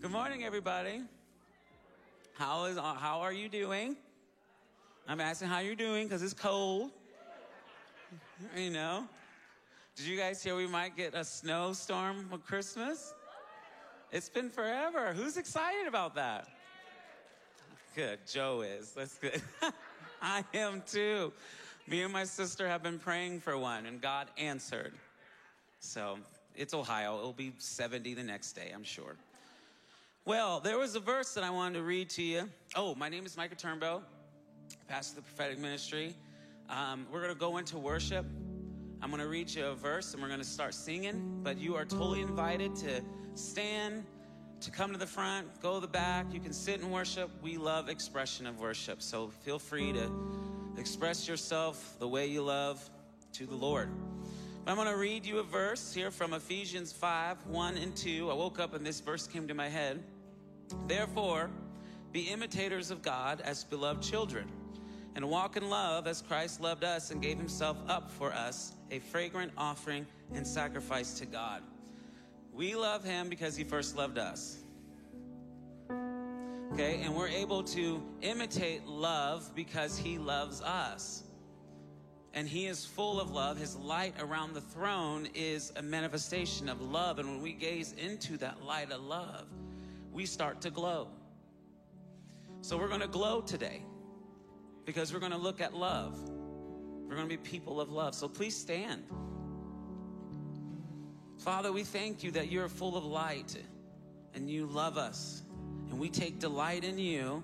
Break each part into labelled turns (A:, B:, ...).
A: Good morning, everybody. How is uh, how are you doing? I'm asking how you're doing because it's cold. You know. Did you guys hear we might get a snowstorm for Christmas? It's been forever. Who's excited about that? Good. Joe is. That's good. I am too. Me and my sister have been praying for one, and God answered. So it's Ohio. It'll be 70 the next day, I'm sure. Well, there was a verse that I wanted to read to you. Oh, my name is Micah Turnbow, pastor of the prophetic ministry. Um, we're going to go into worship. I'm going to read you a verse and we're going to start singing, but you are totally invited to stand, to come to the front, go to the back. You can sit and worship. We love expression of worship, so feel free to express yourself the way you love to the Lord. I'm going to read you a verse here from Ephesians 5 1 and 2. I woke up and this verse came to my head. Therefore, be imitators of God as beloved children, and walk in love as Christ loved us and gave himself up for us, a fragrant offering and sacrifice to God. We love him because he first loved us. Okay, and we're able to imitate love because he loves us and he is full of love. His light around the throne is a manifestation of love. And when we gaze into that light of love, we start to glow. So we're going to glow today because we're going to look at love. We're going to be people of love. So please stand. Father, we thank you that you're full of light and you love us. And we take delight in you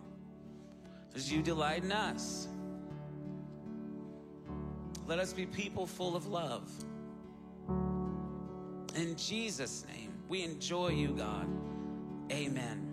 A: as you delight in us. Let us be people full of love. In Jesus' name, we enjoy you, God. Amen.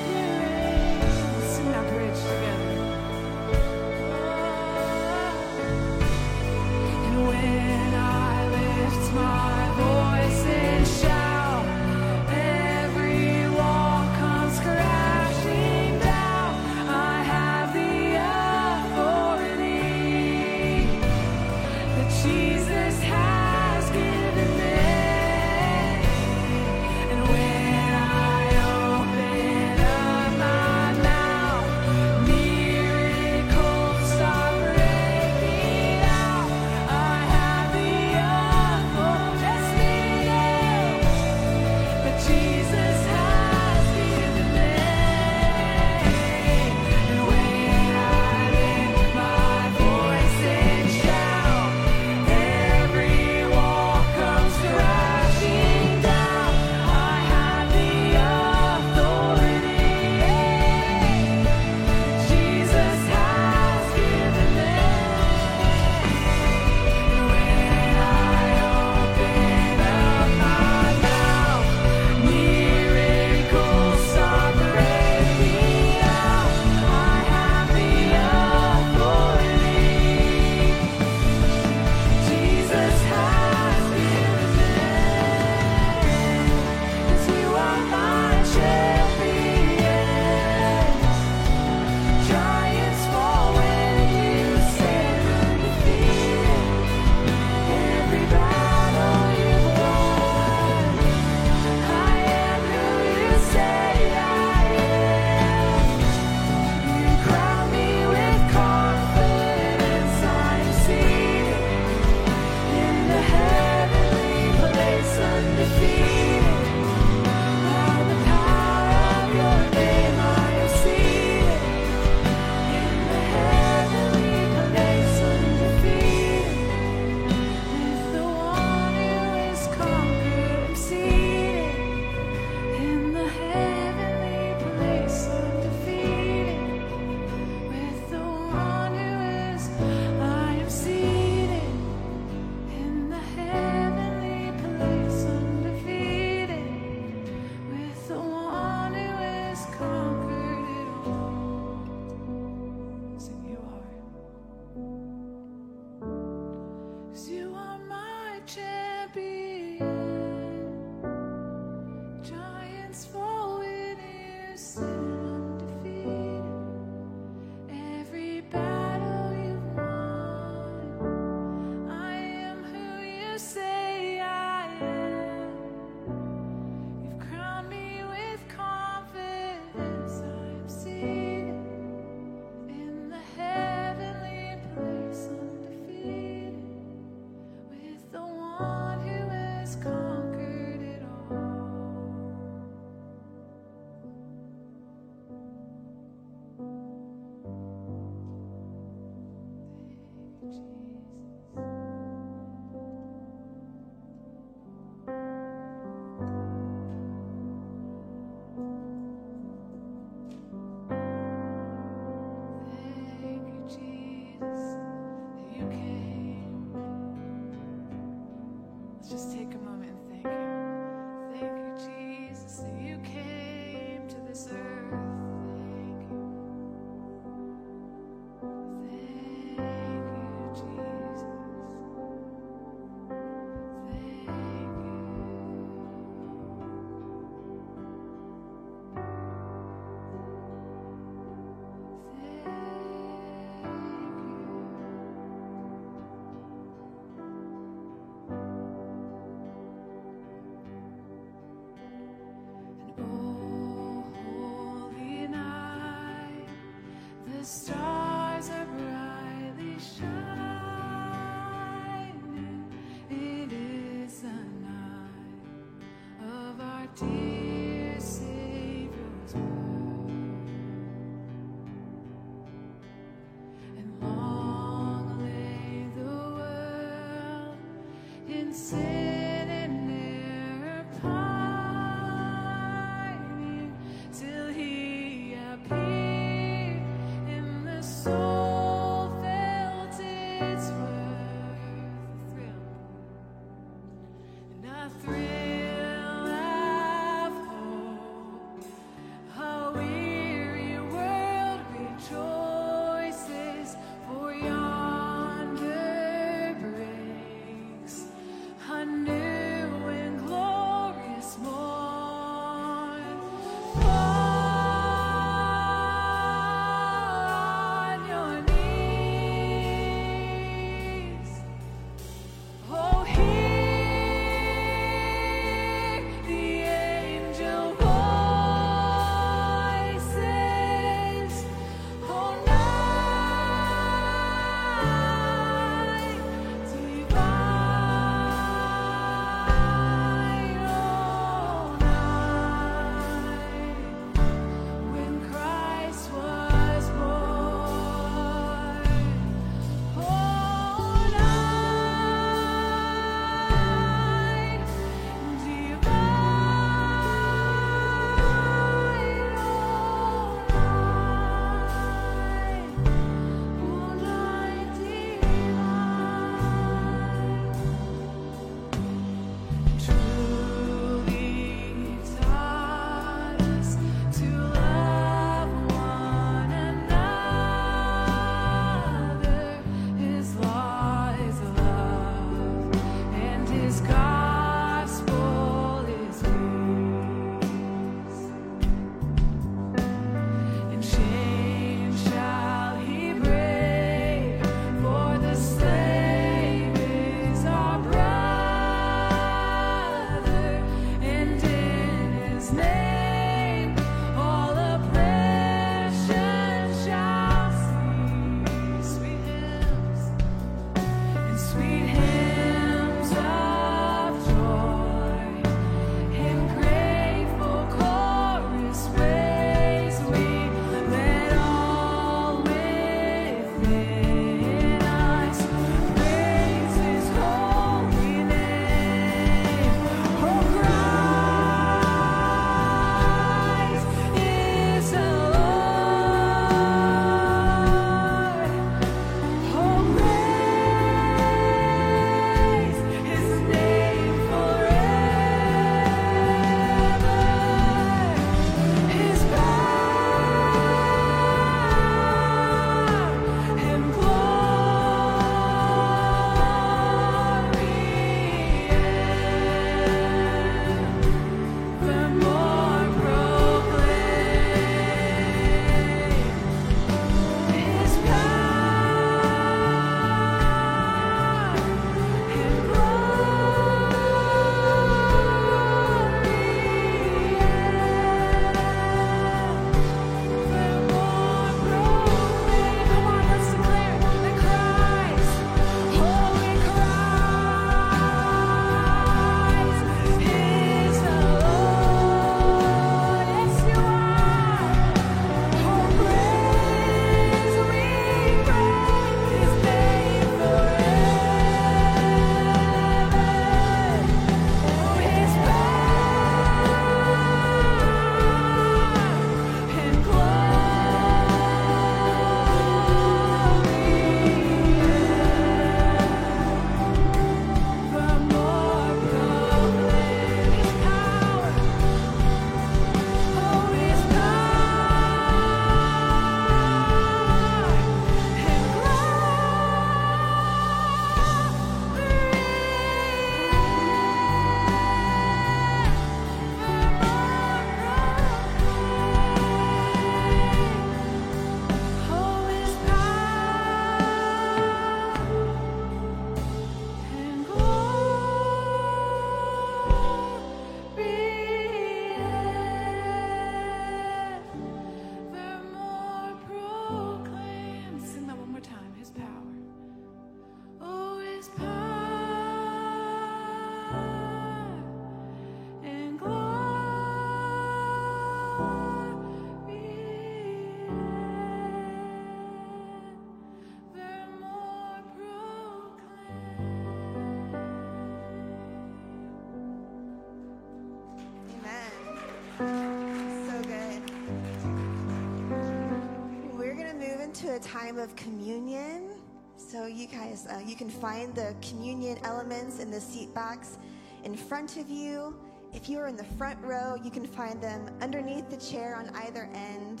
B: Time of communion. So you guys, uh, you can find the communion elements in the seat backs in front of you. If you are in the front row, you can find them underneath the chair on either end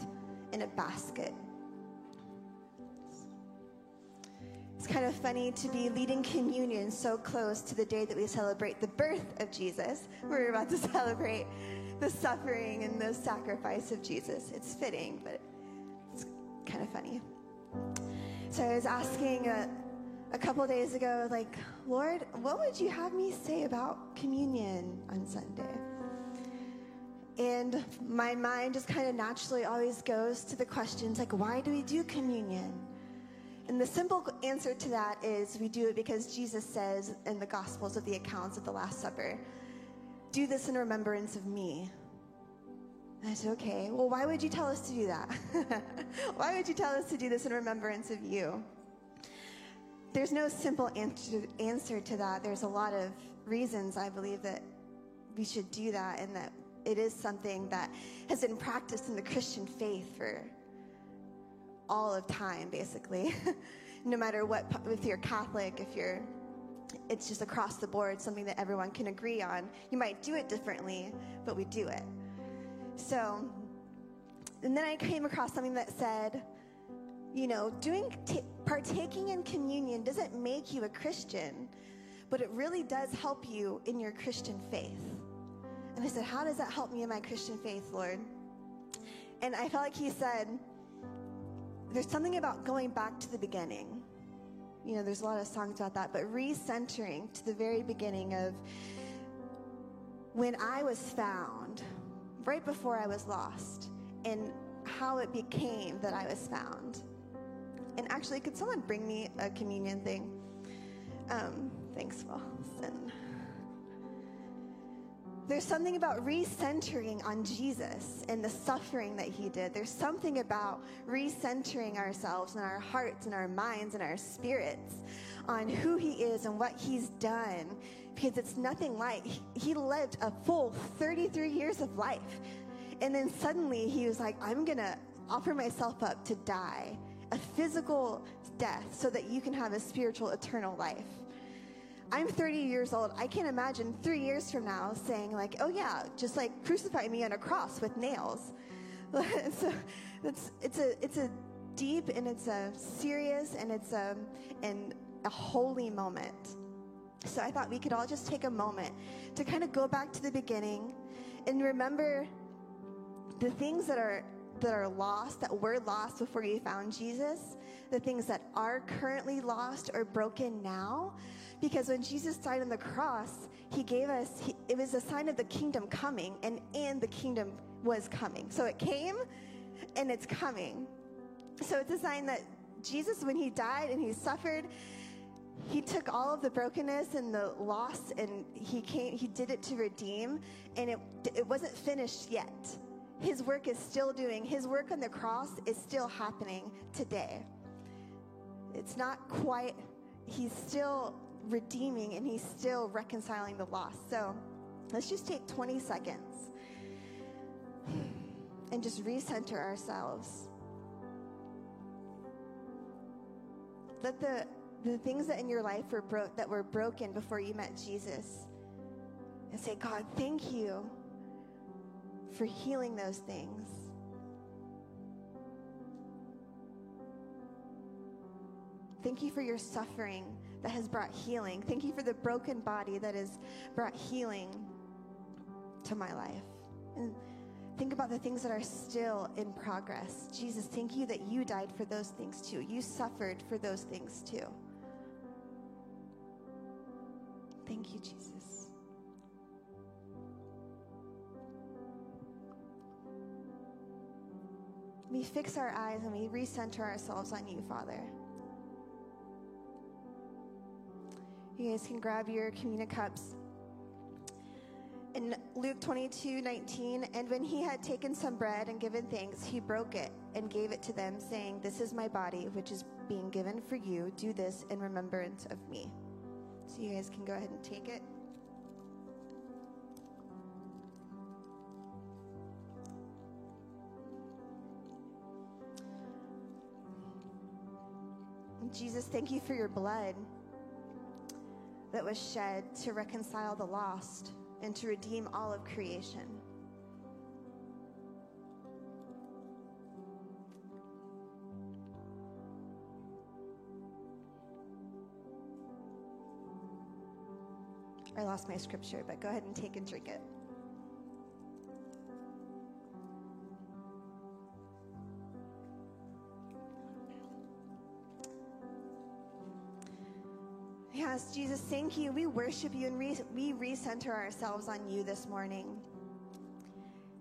B: in a basket. It's kind of funny to be leading communion so close to the day that we celebrate the birth of Jesus. We're about to celebrate the suffering and the sacrifice of Jesus. It's fitting, but it's kind of funny. So I was asking a, a couple days ago, like, Lord, what would you have me say about communion on Sunday? And my mind just kind of naturally always goes to the questions like, why do we do communion? And the simple answer to that is we do it because Jesus says in the Gospels of the accounts of the Last Supper, do this in remembrance of me. I said, okay, well, why would you tell us to do that? why would you tell us to do this in remembrance of you? There's no simple answer, answer to that. There's a lot of reasons I believe that we should do that and that it is something that has been practiced in the Christian faith for all of time, basically. no matter what, if you're Catholic, if you're, it's just across the board, something that everyone can agree on. You might do it differently, but we do it. So, and then I came across something that said, you know, doing, t- partaking in communion doesn't make you a Christian, but it really does help you in your Christian faith. And I said, How does that help me in my Christian faith, Lord? And I felt like he said, there's something about going back to the beginning. You know, there's a lot of songs about that, but recentering to the very beginning of when I was found, right before I was lost, and how it became that I was found. And actually, could someone bring me a communion thing? Um, thanks, Wilson. There's something about recentering on Jesus and the suffering that he did. There's something about recentering ourselves and our hearts and our minds and our spirits on who he is and what he's done because it's nothing like he lived a full 33 years of life. And then suddenly he was like, I'm going to offer myself up to die a physical death so that you can have a spiritual eternal life. I'm 30 years old. I can't imagine three years from now saying, like, oh yeah, just like crucify me on a cross with nails. so it's, it's, a, it's a deep and it's a serious and it's a, and a holy moment. So I thought we could all just take a moment to kind of go back to the beginning and remember the things that are that are lost, that were lost before you found Jesus, the things that are currently lost or broken now, because when Jesus died on the cross, he gave us, he, it was a sign of the kingdom coming, and, and the kingdom was coming. So it came and it's coming. So it's a sign that Jesus, when he died and he suffered, he took all of the brokenness and the loss and he came he did it to redeem and it it wasn't finished yet his work is still doing his work on the cross is still happening today it's not quite he's still redeeming and he's still reconciling the loss. So let's just take 20 seconds and just recenter ourselves. Let the, the things that in your life were bro- that were broken before you met Jesus and say, God, thank you for healing those things. Thank you for your suffering that has brought healing. Thank you for the broken body that has brought healing to my life. And think about the things that are still in progress. Jesus, thank you that you died for those things too. You suffered for those things too. Thank you, Jesus. We fix our eyes and we recenter ourselves on you, Father. You guys can grab your communion cups. In Luke 22 19, and when he had taken some bread and given thanks, he broke it and gave it to them, saying, This is my body, which is being given for you. Do this in remembrance of me. So you guys can go ahead and take it. Jesus, thank you for your blood that was shed to reconcile the lost and to redeem all of creation. I lost my scripture, but go ahead and take and drink it. Jesus, thank you. We worship you and re- we recenter ourselves on you this morning.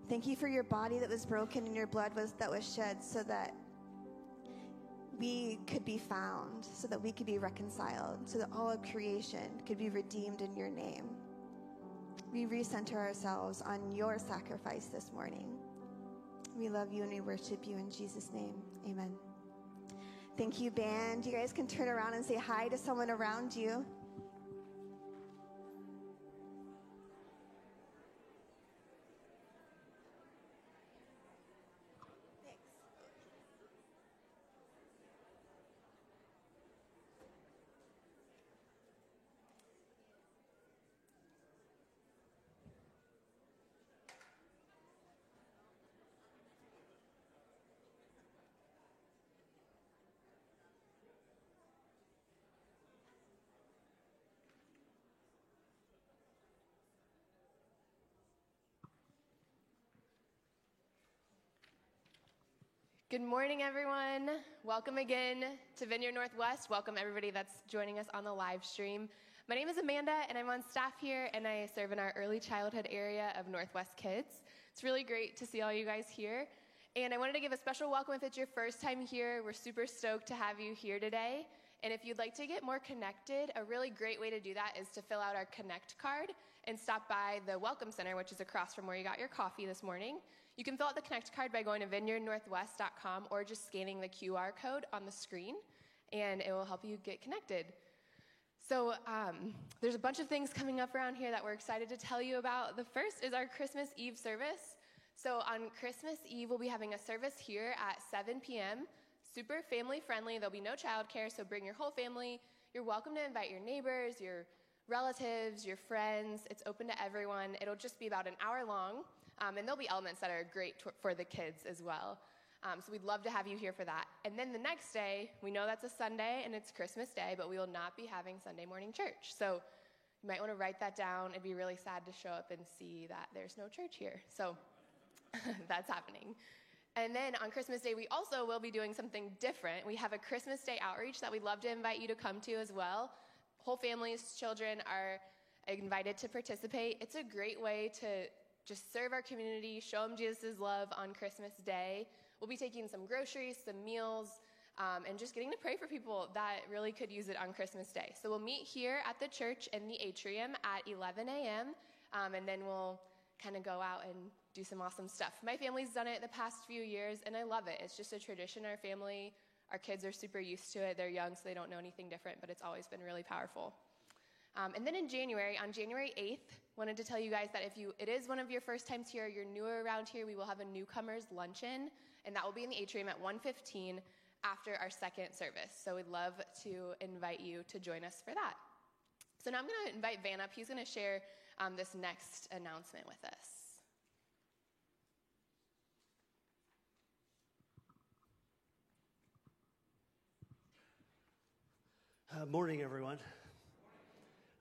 B: Thank you for your body that was broken and your blood was that was shed so that we could be found, so that we could be reconciled, so that all of creation could be redeemed in your name. We recenter ourselves on your sacrifice this morning. We love you and we worship you in Jesus' name. Amen. Thank you, band. You guys can turn around and say hi to someone around you.
C: Good morning, everyone. Welcome again to Vineyard Northwest. Welcome, everybody that's joining us on the live stream. My name is Amanda, and I'm on staff here, and I serve in our early childhood area of Northwest Kids. It's really great to see all you guys here. And I wanted to give a special welcome if it's your first time here. We're super stoked to have you here today. And if you'd like to get more connected, a really great way to do that is to fill out our Connect card and stop by the Welcome Center, which is across from where you got your coffee this morning. You can fill out the Connect card by going to vineyardnorthwest.com or just scanning the QR code on the screen, and it will help you get connected. So, um, there's a bunch of things coming up around here that we're excited to tell you about. The first is our Christmas Eve service. So, on Christmas Eve, we'll be having a service here at 7 p.m. Super family friendly. There'll be no childcare, so bring your whole family. You're welcome to invite your neighbors, your relatives, your friends. It's open to everyone. It'll just be about an hour long. Um, and there'll be elements that are great for the kids as well. Um, so we'd love to have you here for that. And then the next day, we know that's a Sunday and it's Christmas Day, but we will not be having Sunday morning church. So you might want to write that down. It'd be really sad to show up and see that there's no church here. So that's happening. And then on Christmas Day, we also will be doing something different. We have a Christmas Day outreach that we'd love to invite you to come to as well. Whole families, children are invited to participate. It's a great way to just serve our community, show them Jesus' love on Christmas Day. We'll be taking some groceries, some meals, um, and just getting to pray for people that really could use it on Christmas Day. So we'll meet here at the church in the atrium at 11 a.m., um, and then we'll kind of go out and do some awesome stuff. My family's done it the past few years, and I love it. It's just a tradition our family, our kids are super used to it. They're young, so they don't know anything different, but it's always been really powerful. Um, and then in January, on January 8th, wanted to tell you guys that if you it is one of your first times here, you're newer around here, we will have a newcomers luncheon, and that will be in the atrium at 1:15 after our second service. So we'd love to invite you to join us for that. So now I'm going to invite Van up. He's going to share um, this next announcement with us.
D: Uh, morning, everyone.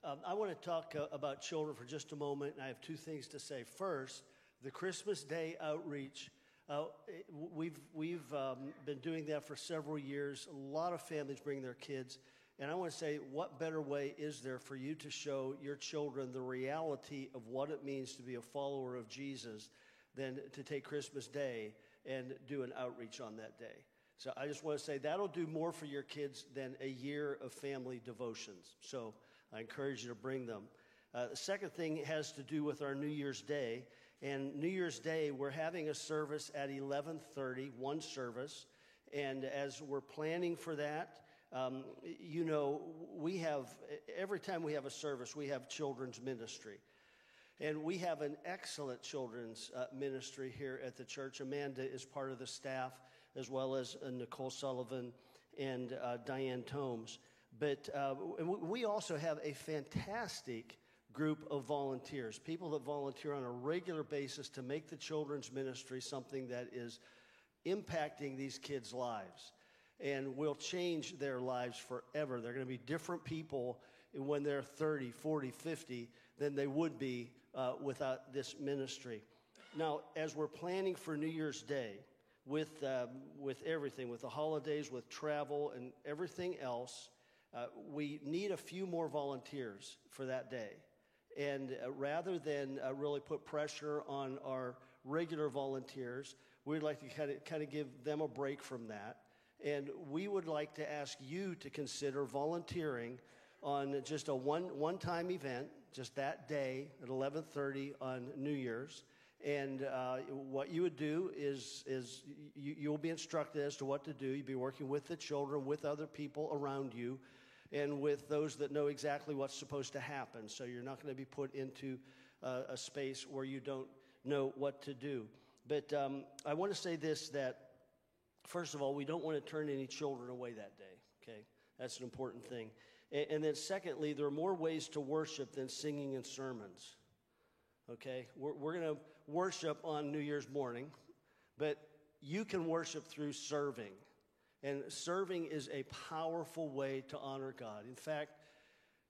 D: Um, I want to talk uh, about children for just a moment, and I have two things to say. First, the Christmas Day outreach. Uh, we've we've um, been doing that for several years. A lot of families bring their kids, and I want to say, what better way is there for you to show your children the reality of what it means to be a follower of Jesus than to take Christmas Day and do an outreach on that day? So I just want to say that'll do more for your kids than a year of family devotions. So. I encourage you to bring them. Uh, the second thing has to do with our New Year's Day. And New Year's Day, we're having a service at 11:30, one service. And as we're planning for that, um, you know, we have every time we have a service, we have children's ministry. And we have an excellent children's uh, ministry here at the church. Amanda is part of the staff, as well as uh, Nicole Sullivan and uh, Diane Tomes. But uh, we also have a fantastic group of volunteers, people that volunteer on a regular basis to make the children's ministry something that is impacting these kids' lives and will change their lives forever. They're going to be different people when they're 30, 40, 50 than they would be uh, without this ministry. Now, as we're planning for New Year's Day, with, um, with everything, with the holidays, with travel, and everything else, uh, we need a few more volunteers for that day. And uh, rather than uh, really put pressure on our regular volunteers, we'd like to kind of, give them a break from that. And we would like to ask you to consider volunteering on just a one, one-time event, just that day at 11:30 on New Year's. And uh, what you would do is, is you, you'll be instructed as to what to do. You'll be working with the children, with other people around you, and with those that know exactly what's supposed to happen. So you're not going to be put into uh, a space where you don't know what to do. But um, I want to say this that, first of all, we don't want to turn any children away that day, okay? That's an important thing. And, and then, secondly, there are more ways to worship than singing and sermons, okay? We're, we're going to worship on New Year's morning, but you can worship through serving. And serving is a powerful way to honor God. In fact,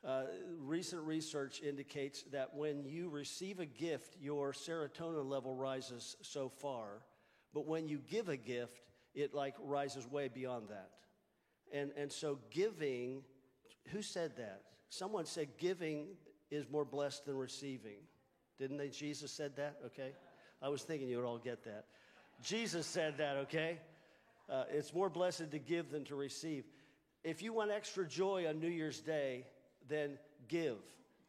D: uh, recent research indicates that when you receive a gift, your serotonin level rises so far, but when you give a gift, it like rises way beyond that. And, and so giving, who said that? Someone said giving is more blessed than receiving. Didn't they? Jesus said that, okay? I was thinking you would all get that. Jesus said that, okay? Uh, it's more blessed to give than to receive. If you want extra joy on New Year's Day, then give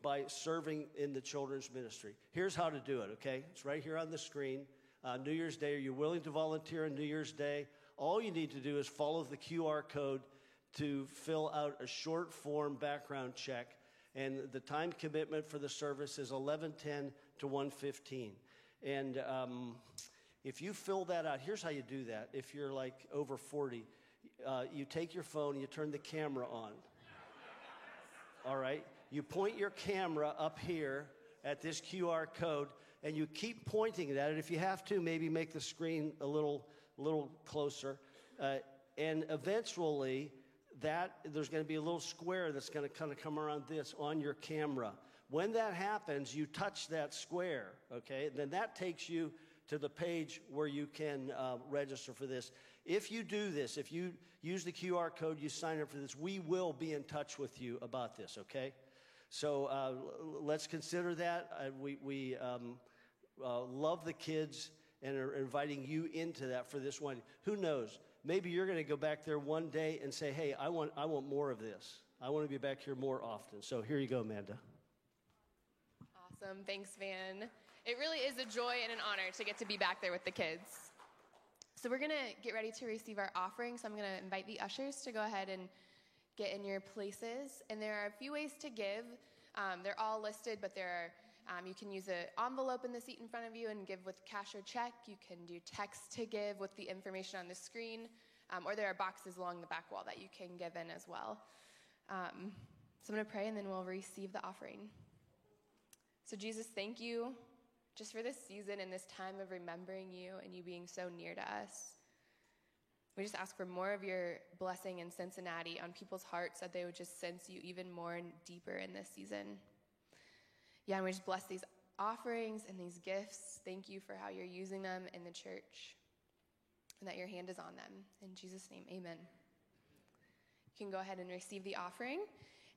D: by serving in the children's ministry. Here's how to do it, okay? It's right here on the screen. Uh, New Year's Day, are you willing to volunteer on New Year's Day? All you need to do is follow the QR code to fill out a short form background check and the time commitment for the service is 11:10 to 1:15. And um, if you fill that out, here's how you do that. If you're like over 40, uh, you take your phone, you turn the camera on. All right, you point your camera up here at this QR code, and you keep pointing it at it. If you have to, maybe make the screen a little, little closer, uh, and eventually that there's going to be a little square that's going to kind of come around this on your camera. When that happens, you touch that square, okay? Then that takes you to the page where you can uh, register for this. If you do this, if you use the QR code, you sign up for this, we will be in touch with you about this, okay? So uh, let's consider that. Uh, we we um, uh, love the kids and are inviting you into that for this one. Who knows? maybe you're going to go back there one day and say, hey, I want, I want more of this. I want to be back here more often. So here you go, Amanda.
C: Awesome. Thanks, Van. It really is a joy and an honor to get to be back there with the kids. So we're going to get ready to receive our offering. So I'm going to invite the ushers to go ahead and get in your places. And there are a few ways to give. Um, they're all listed, but there are um, you can use an envelope in the seat in front of you and give with cash or check. You can do text to give with the information on the screen, um, or there are boxes along the back wall that you can give in as well. Um, so I'm going to pray and then we'll receive the offering. So, Jesus, thank you just for this season and this time of remembering you and you being so near to us. We just ask for more of your blessing in Cincinnati on people's hearts that they would just sense you even more and deeper in this season. Yeah, and we just bless these offerings and these gifts. Thank you for how you're using them in the church and that your hand is on them. In Jesus' name, amen. You can go ahead and receive the offering.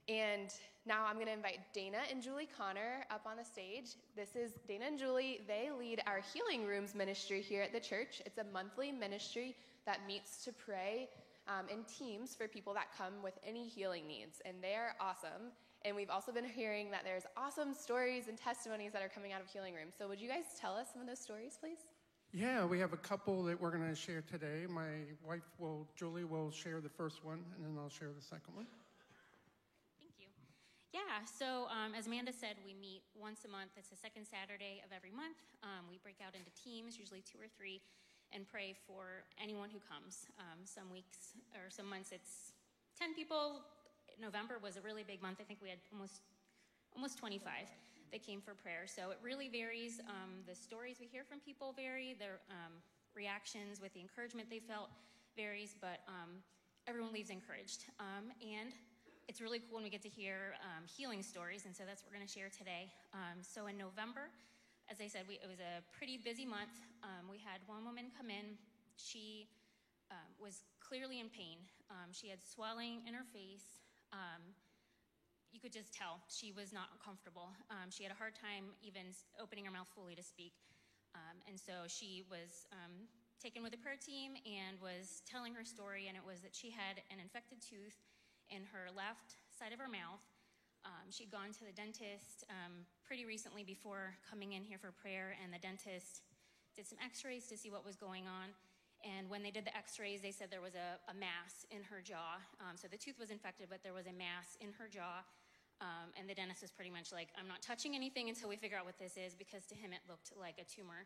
C: And now I'm going to invite Dana and Julie Connor up on the stage. This is Dana and Julie. They lead our Healing Rooms ministry here at the church. It's a monthly ministry that meets to pray um, in teams for people that come with any healing needs. And they're awesome. And we've also been hearing that there's awesome stories and testimonies that are coming out of Healing Rooms. So would you guys tell us some of those stories, please?
E: Yeah, we have a couple that we're going to share today. My wife will, Julie, will share the first one, and then I'll share the second one.
F: Yeah, so um, as Amanda said, we meet once a month. It's the second Saturday of every month. Um, we break out into teams, usually two or three, and pray for anyone who comes. Um, some weeks or some months it's 10 people. November was a really big month. I think we had almost almost 25 that came for prayer. So it really varies. Um, the stories we hear from people vary. Their um, reactions with the encouragement they felt varies, but um, everyone leaves encouraged. And it's really cool when we get to hear um, healing stories, and so that's what we're going to share today. Um, so in November, as I said, we, it was a pretty busy month. we had one woman come in. She was clearly in pain. she had swelling in her face. you could just tell she was not comfortable. she had a hard time even opening her mouth fully to speak. Um, and so she was um, taken with the prayer team and was telling her story, and it was that she had an infected tooth in her left side of her mouth. Um, she'd gone to the dentist um, pretty recently before coming in here for prayer, and the dentist did some x rays to see what was going on. And when they did the x rays, they said there was a, a mass in her jaw. Um, so the tooth was infected, but there was a mass in her jaw. Um, and the dentist was pretty much like, I'm not touching anything until we figure out what this is, because to him it looked like a tumor.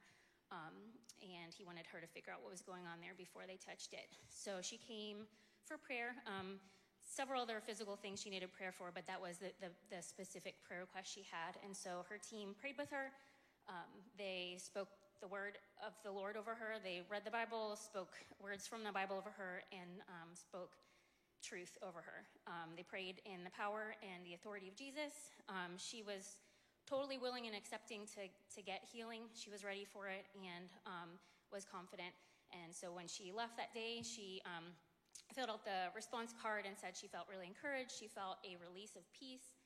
F: Um, and he wanted her to figure out what was going on there before they touched it. So she came for prayer. Um, several other physical things she needed prayer for, but that was the, the, the specific prayer request she had. And so her team prayed with her. Um, they spoke the word of the Lord over her. They read the Bible, spoke words from the Bible over her, and um, spoke truth over her. Um, they prayed in the power and the authority of Jesus. Um, she was totally willing and accepting to, to get healing. She was ready for it and um, was confident. And so when she left that day, she um, filled out the response card and said she felt really encouraged. She felt a release of peace.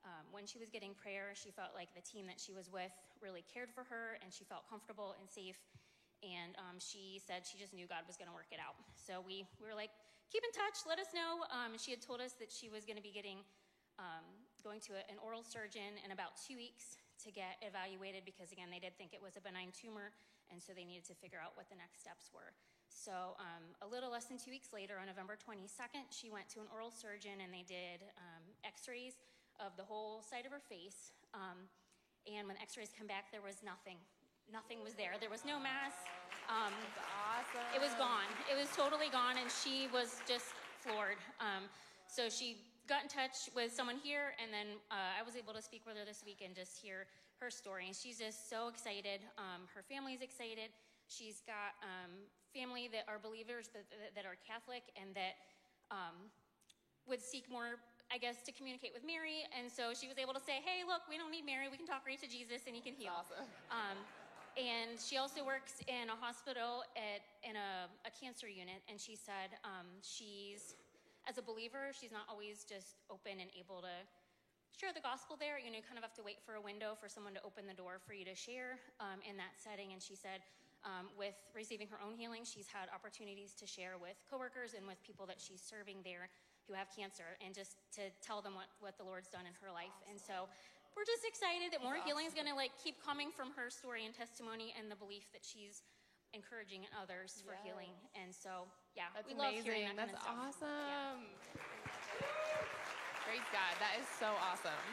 F: Um, when she was getting prayer, she felt like the team that she was with really cared for her and she felt comfortable and safe. And um, she said she just knew God was going to work it out. So we, we were like, keep in touch, let us know. Um, she had told us that she was going to be getting, um, going to a, an oral surgeon in about two weeks to get evaluated because, again, they did think it was a benign tumor, and so they needed to figure out what the next steps were. So, um, a little less than two weeks later, on November 22nd, she went to an oral surgeon and they did um, x rays of the whole side of her face. Um, and when x rays come back, there was nothing. Nothing was there. There was no mass. Um,
C: awesome.
F: It was gone. It was totally gone, and she was just floored. Um, so she got in touch with someone here, and then uh, I was able to speak with her this week and just hear her story. And she's just so excited. Um, her family's excited. She's got um, family that are believers, that, that are Catholic, and that um, would seek more I guess, to communicate with Mary. And so she was able to say, hey, look, we don't need Mary. We can talk right to Jesus and he can heal.
C: Awesome.
F: Um, and she also works in a hospital at, in a, a cancer unit. And she said um, she's, as a believer, she's not always just open and able to share the gospel there. You know, you kind of have to wait for a window for someone to open the door for you to share um, in that setting. And she said, um, with receiving her own healing, she's had opportunities to share with coworkers and with people that she's serving there who have cancer and just to tell them what, what the Lord's done in her life. And so we're just excited that more awesome. healing is going to like keep coming from her story and testimony and the belief that she's encouraging others for yes. healing. And so, yeah,
C: that's
F: we
C: amazing.
F: love hearing that
C: That's
F: kind
C: of awesome. Yeah. Praise God. That is so awesome.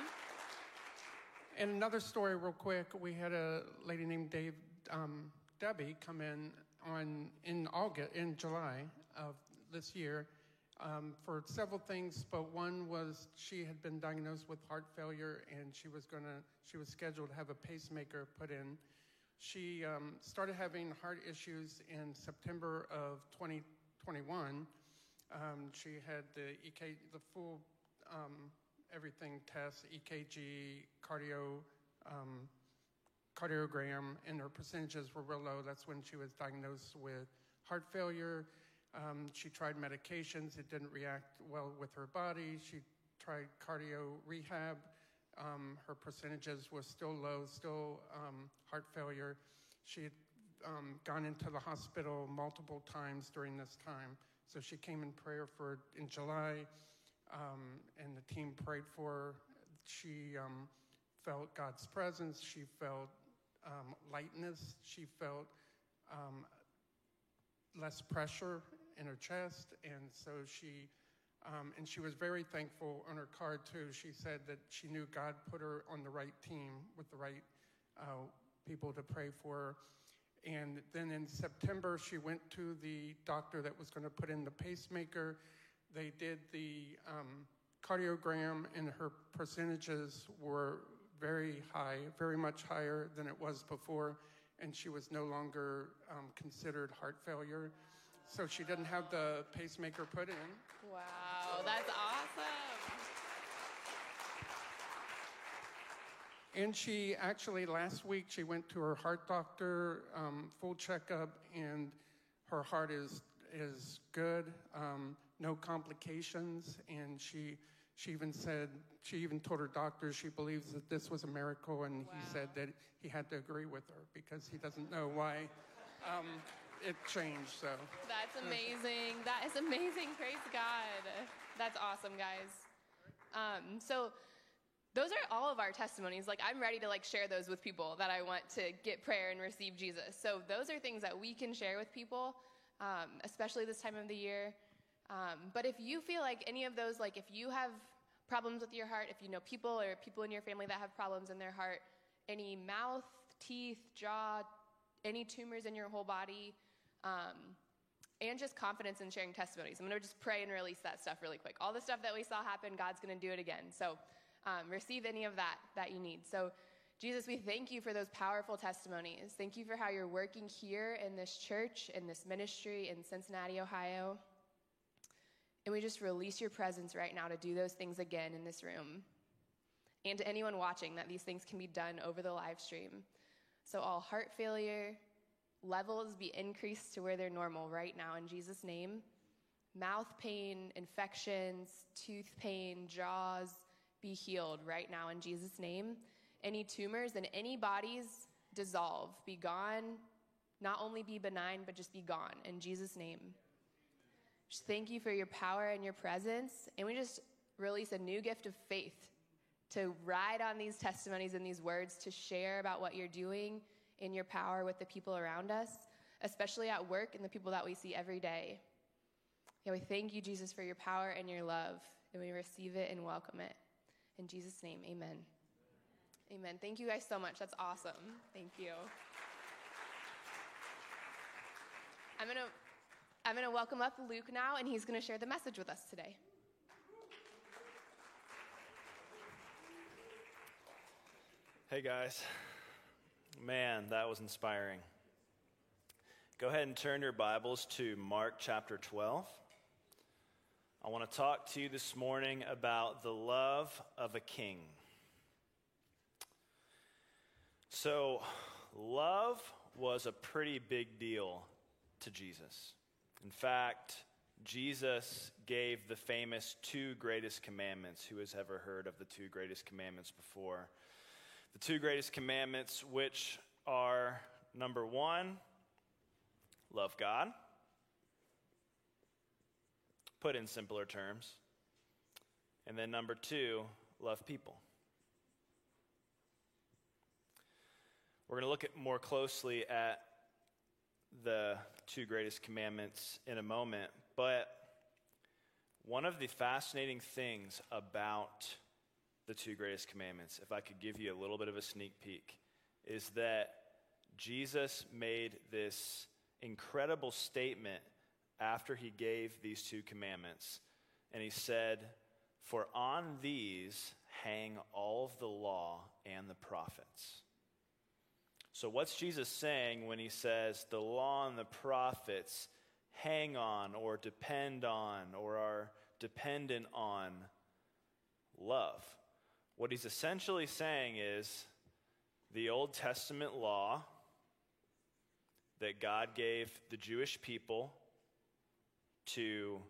E: And another story, real quick. We had a lady named Dave, um, Debbie, come in on in August, in July of this year, um, for several things, but one was she had been diagnosed with heart failure and she was gonna, she was scheduled to have a pacemaker put in. She um, started having heart issues in September of 2021. Um, she had the EK, the full um, everything test, EKG, cardio, um, cardiogram, and her percentages were real low. That's when she was diagnosed with heart failure. Um, she tried medications, it didn't react well with her body. She tried cardio rehab. Um, her percentages were still low, still um, heart failure. She had um, gone into the hospital multiple times during this time. So she came in prayer for in July, um, and the team prayed for her. She um, felt God's presence. She felt lightness. She felt less pressure in her chest, and so she, um, and she was very thankful on her card too. She said that she knew God put her on the right team with the right uh, people to pray for her. And then in September, she went to the doctor that was going to put in the pacemaker. They did the um, cardiogram, and her percentages were very high, very much higher than it was before, and she was no longer um, considered heart failure. So she didn't have the pacemaker put in.
C: Wow, that's awesome.
E: And she actually, last week, she went to her heart doctor, um, full checkup, and her heart is, is good, um, no complications. And she, she even said, she even told her doctor she believes that this was a miracle, and
C: Wow.
E: he said that he had to agree with her because he doesn't know why um, it changed. So.
C: That's amazing. That is amazing. Praise God. That's awesome, guys. Um, so those are all of our testimonies. Like I'm ready to like share those with people that I want to get prayer and receive Jesus. So those are things that we can share with people, um, especially this time of the year. Um, but if you feel like any of those, like if you have problems with your heart, if you know people or people in your family that have problems in their heart, any mouth, teeth, jaw, any tumors in your whole body, um, and just confidence in sharing testimonies. I'm going to just pray and release that stuff really quick. All the stuff that we saw happen, God's going to do it again. So um, receive any of that that you need. So, Jesus, we thank you for those powerful testimonies. Thank you for how you're working here in this church, in this ministry in Cincinnati, Ohio. And we just release your presence right now to do those things again in this room. And to anyone watching, that these things can be done over the live stream. So, all heart failure levels be increased to where they're normal right now in Jesus' name. Mouth pain, infections, tooth pain, jaws be healed right now in Jesus' name. Any tumors in any bodies dissolve, be gone. Not only be benign, but just be gone in Jesus' name. Just thank you for your power and your presence. And we just release a new gift of faith to ride on these testimonies and these words, to share about what you're doing in your power with the people around us, especially at work and the people that we see every day. Yeah, we thank you, Jesus, for your power and your love, and we receive it and welcome it. In Jesus' name, amen. Amen. Thank you guys so much. That's awesome. Thank you. I'm going to I'm going to welcome up Luke now, and he's going to share the message with us today.
G: Hey guys. Man, that was inspiring. Go ahead and turn your Bibles to Mark chapter 12. I want to talk to you this morning about the love of a king. So, love was a pretty big deal to Jesus. In fact, Jesus gave the famous two greatest commandments. Who has ever heard of the two greatest commandments before? The two greatest commandments, which are number one, love God. Put in simpler terms. And then number two, love people. We're going to look at more closely at the two greatest commandments in a moment, but one of the fascinating things about the two greatest commandments, if I could give you a little bit of a sneak peek, is that Jesus made this incredible statement after he gave these two commandments. And he said, For on these hang all of the law and the prophets. So, what's Jesus saying when he says the law and the prophets hang on or depend on or are dependent on love? What he's essentially saying is the Old Testament law that God gave the Jewish people to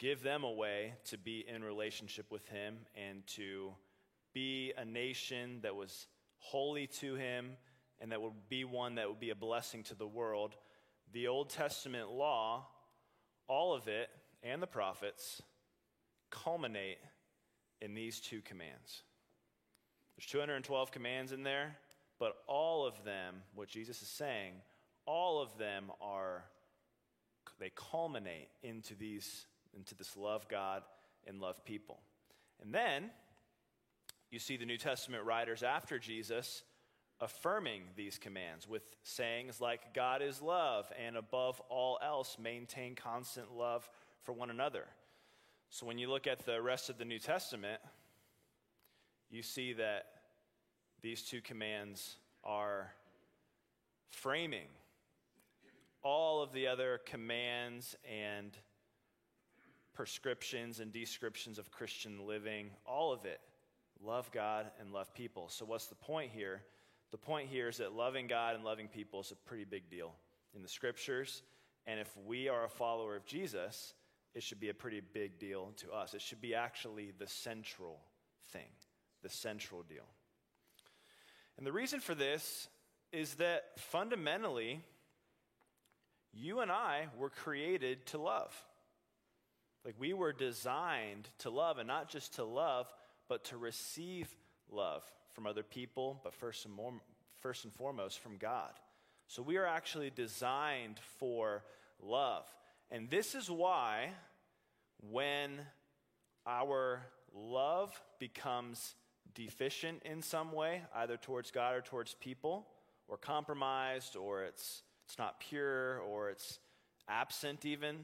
G: give them a way to be in relationship with Him and to be a nation that was holy to Him and that would be one that would be a blessing to the world. The Old Testament law, all of it, and the prophets, culminate in these two commands. There's 212 commands in there, but all of them, what Jesus is saying, all of them are they culminate into these into this love God and love people. And then you see the New Testament writers after Jesus affirming these commands with sayings like, God is love, and above all else, maintain constant love for one another. So when you look at the rest of the New Testament, you see that these two commands are framing all of the other commands and prescriptions and descriptions of Christian living, all of it. Love God and love people. So, what's the point here? The point here is that loving God and loving people is a pretty big deal in the scriptures. And if we are a follower of Jesus, it should be a pretty big deal to us. It should be actually the central thing, the central deal. And the reason for this is that fundamentally, you and I were created to love. Like we were designed to love, and not just to love, but to receive love from other people, but first and, more, first and foremost from God. So we are actually designed for love. And this is why when our love becomes deficient in some way, either towards God or towards people, or compromised, or it's, it's not pure, or it's absent even,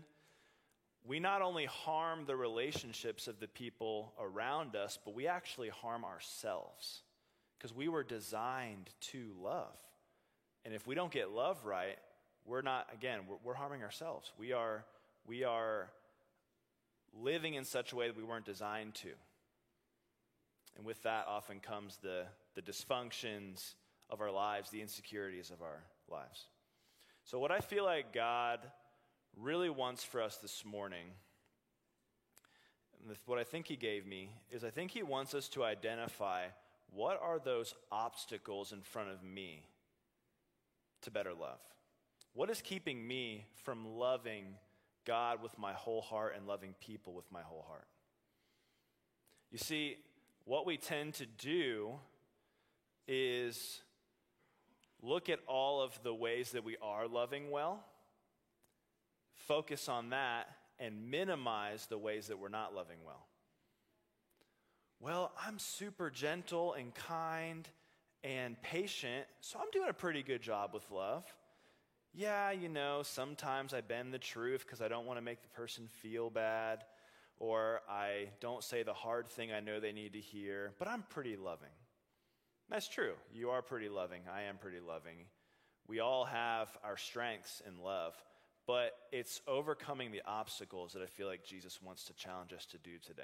G: we not only harm the relationships of the people around us, but we actually harm ourselves because we were designed to love. And if we don't get love right, we're not, again, we're, we're harming ourselves. We are, we are living in such a way that we weren't designed to. And with that often comes the, the dysfunctions of our lives, the insecurities of our lives. So, what I feel like God really wants for us this morning, what I think He gave me, is I think He wants us to identify what are those obstacles in front of me to better love? What is keeping me from loving God with my whole heart and loving people with my whole heart? You see, what we tend to do is look at all of the ways that we are loving well, focus on that, and minimize the ways that we're not loving well. Well, I'm super gentle and kind and patient, so I'm doing a pretty good job with love. Yeah, you know, sometimes I bend the truth because I don't want to make the person feel bad or I don't say the hard thing I know they need to hear, but I'm pretty loving. That's true. You are pretty loving. I am pretty loving. We all have our strengths in love, but it's overcoming the obstacles that I feel like Jesus wants to challenge us to do today.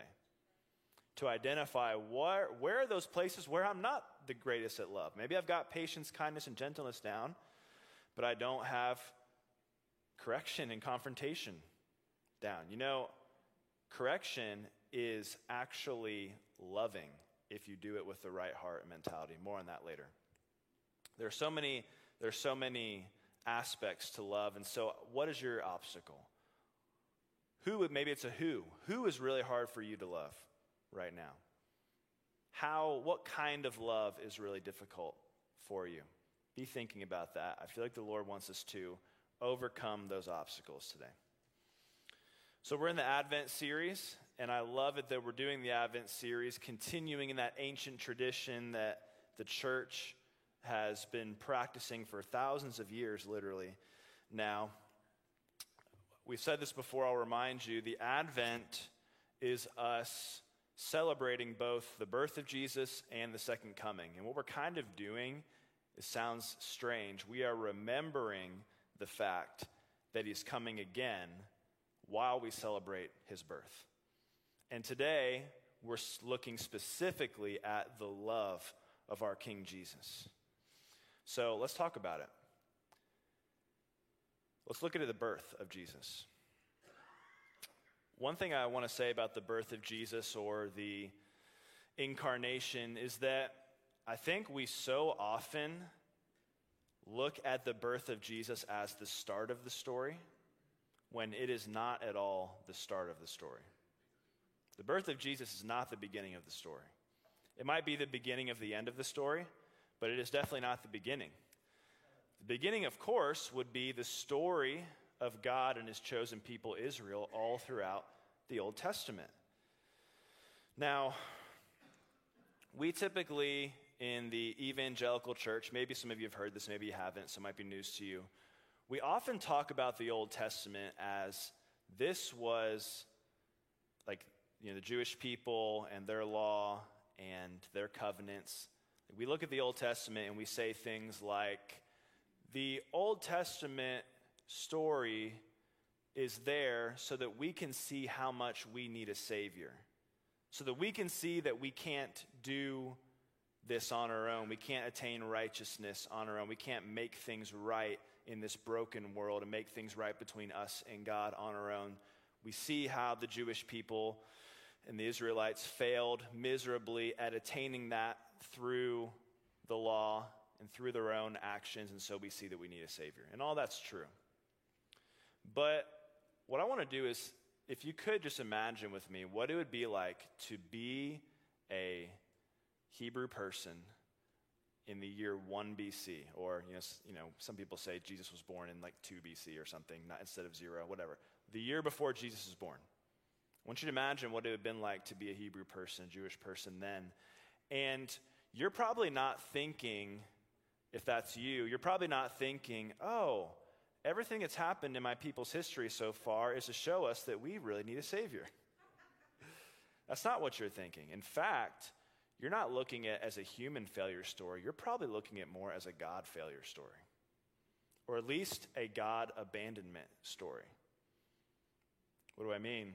G: To identify where, where are those places where I'm not the greatest at love. Maybe I've got patience, kindness, and gentleness down, but I don't have correction and confrontation down. You know, Correction is actually loving if you do it with the right heart and mentality. More on that later. There are so many, there are so many aspects to love. And so, what is your obstacle? Who, maybe it's a who. Who is really hard for you to love right now? How, what kind of love is really difficult for you? Be thinking about that. I feel like the Lord wants us to overcome those obstacles today. So, we're in the Advent series, and I love it that we're doing the Advent series, continuing in that ancient tradition that the church has been practicing for thousands of years, literally. Now, we've said this before, I'll remind you the Advent is us celebrating both the birth of Jesus and the second coming. And what we're kind of doing, it sounds strange, we are remembering the fact that he's coming again while we celebrate his birth. And today, we're looking specifically at the love of our King Jesus. So let's talk about it. Let's look at the birth of Jesus. One thing I want to say about the birth of Jesus or the incarnation is that I think we so often look at the birth of Jesus as the start of the story when it is not at all the start of the story. The birth of Jesus is not the beginning of the story. It might be the beginning of the end of the story, but it is definitely not the beginning. The beginning, of course, would be the story of God and his chosen people, Israel, all throughout the Old Testament. Now, we typically in the evangelical church, maybe some of you have heard this, maybe you haven't, so it might be news to you. We often talk about the Old Testament as this was like you know the Jewish people and their law and their covenants. We look at the Old Testament and we say things like the Old Testament story is there so that we can see how much we need a Savior, so that we can see that we can't do this on our own. We can't attain righteousness on our own. We can't make things right in this broken world and make things right between us and God on our own. We see how the Jewish people and the Israelites failed miserably at attaining that through the law and through their own actions, and so we see that we need a Savior. And all that's true. But what I want to do is, if you could just imagine with me what it would be like to be a Hebrew person in the year 1 BC, or you know, you know, some people say Jesus was born in like 2 BC or something, not instead of zero, whatever. The year before Jesus was born. I want you to imagine what it would have been like to be a Hebrew person, a Jewish person then. And you're probably not thinking, if that's you, you're probably not thinking, oh, everything that's happened in my people's history so far is to show us that we really need a Savior. that's not what you're thinking. In fact, you're not looking at as a human failure story, you're probably looking at more as a God failure story, or at least a God abandonment story. What do I mean?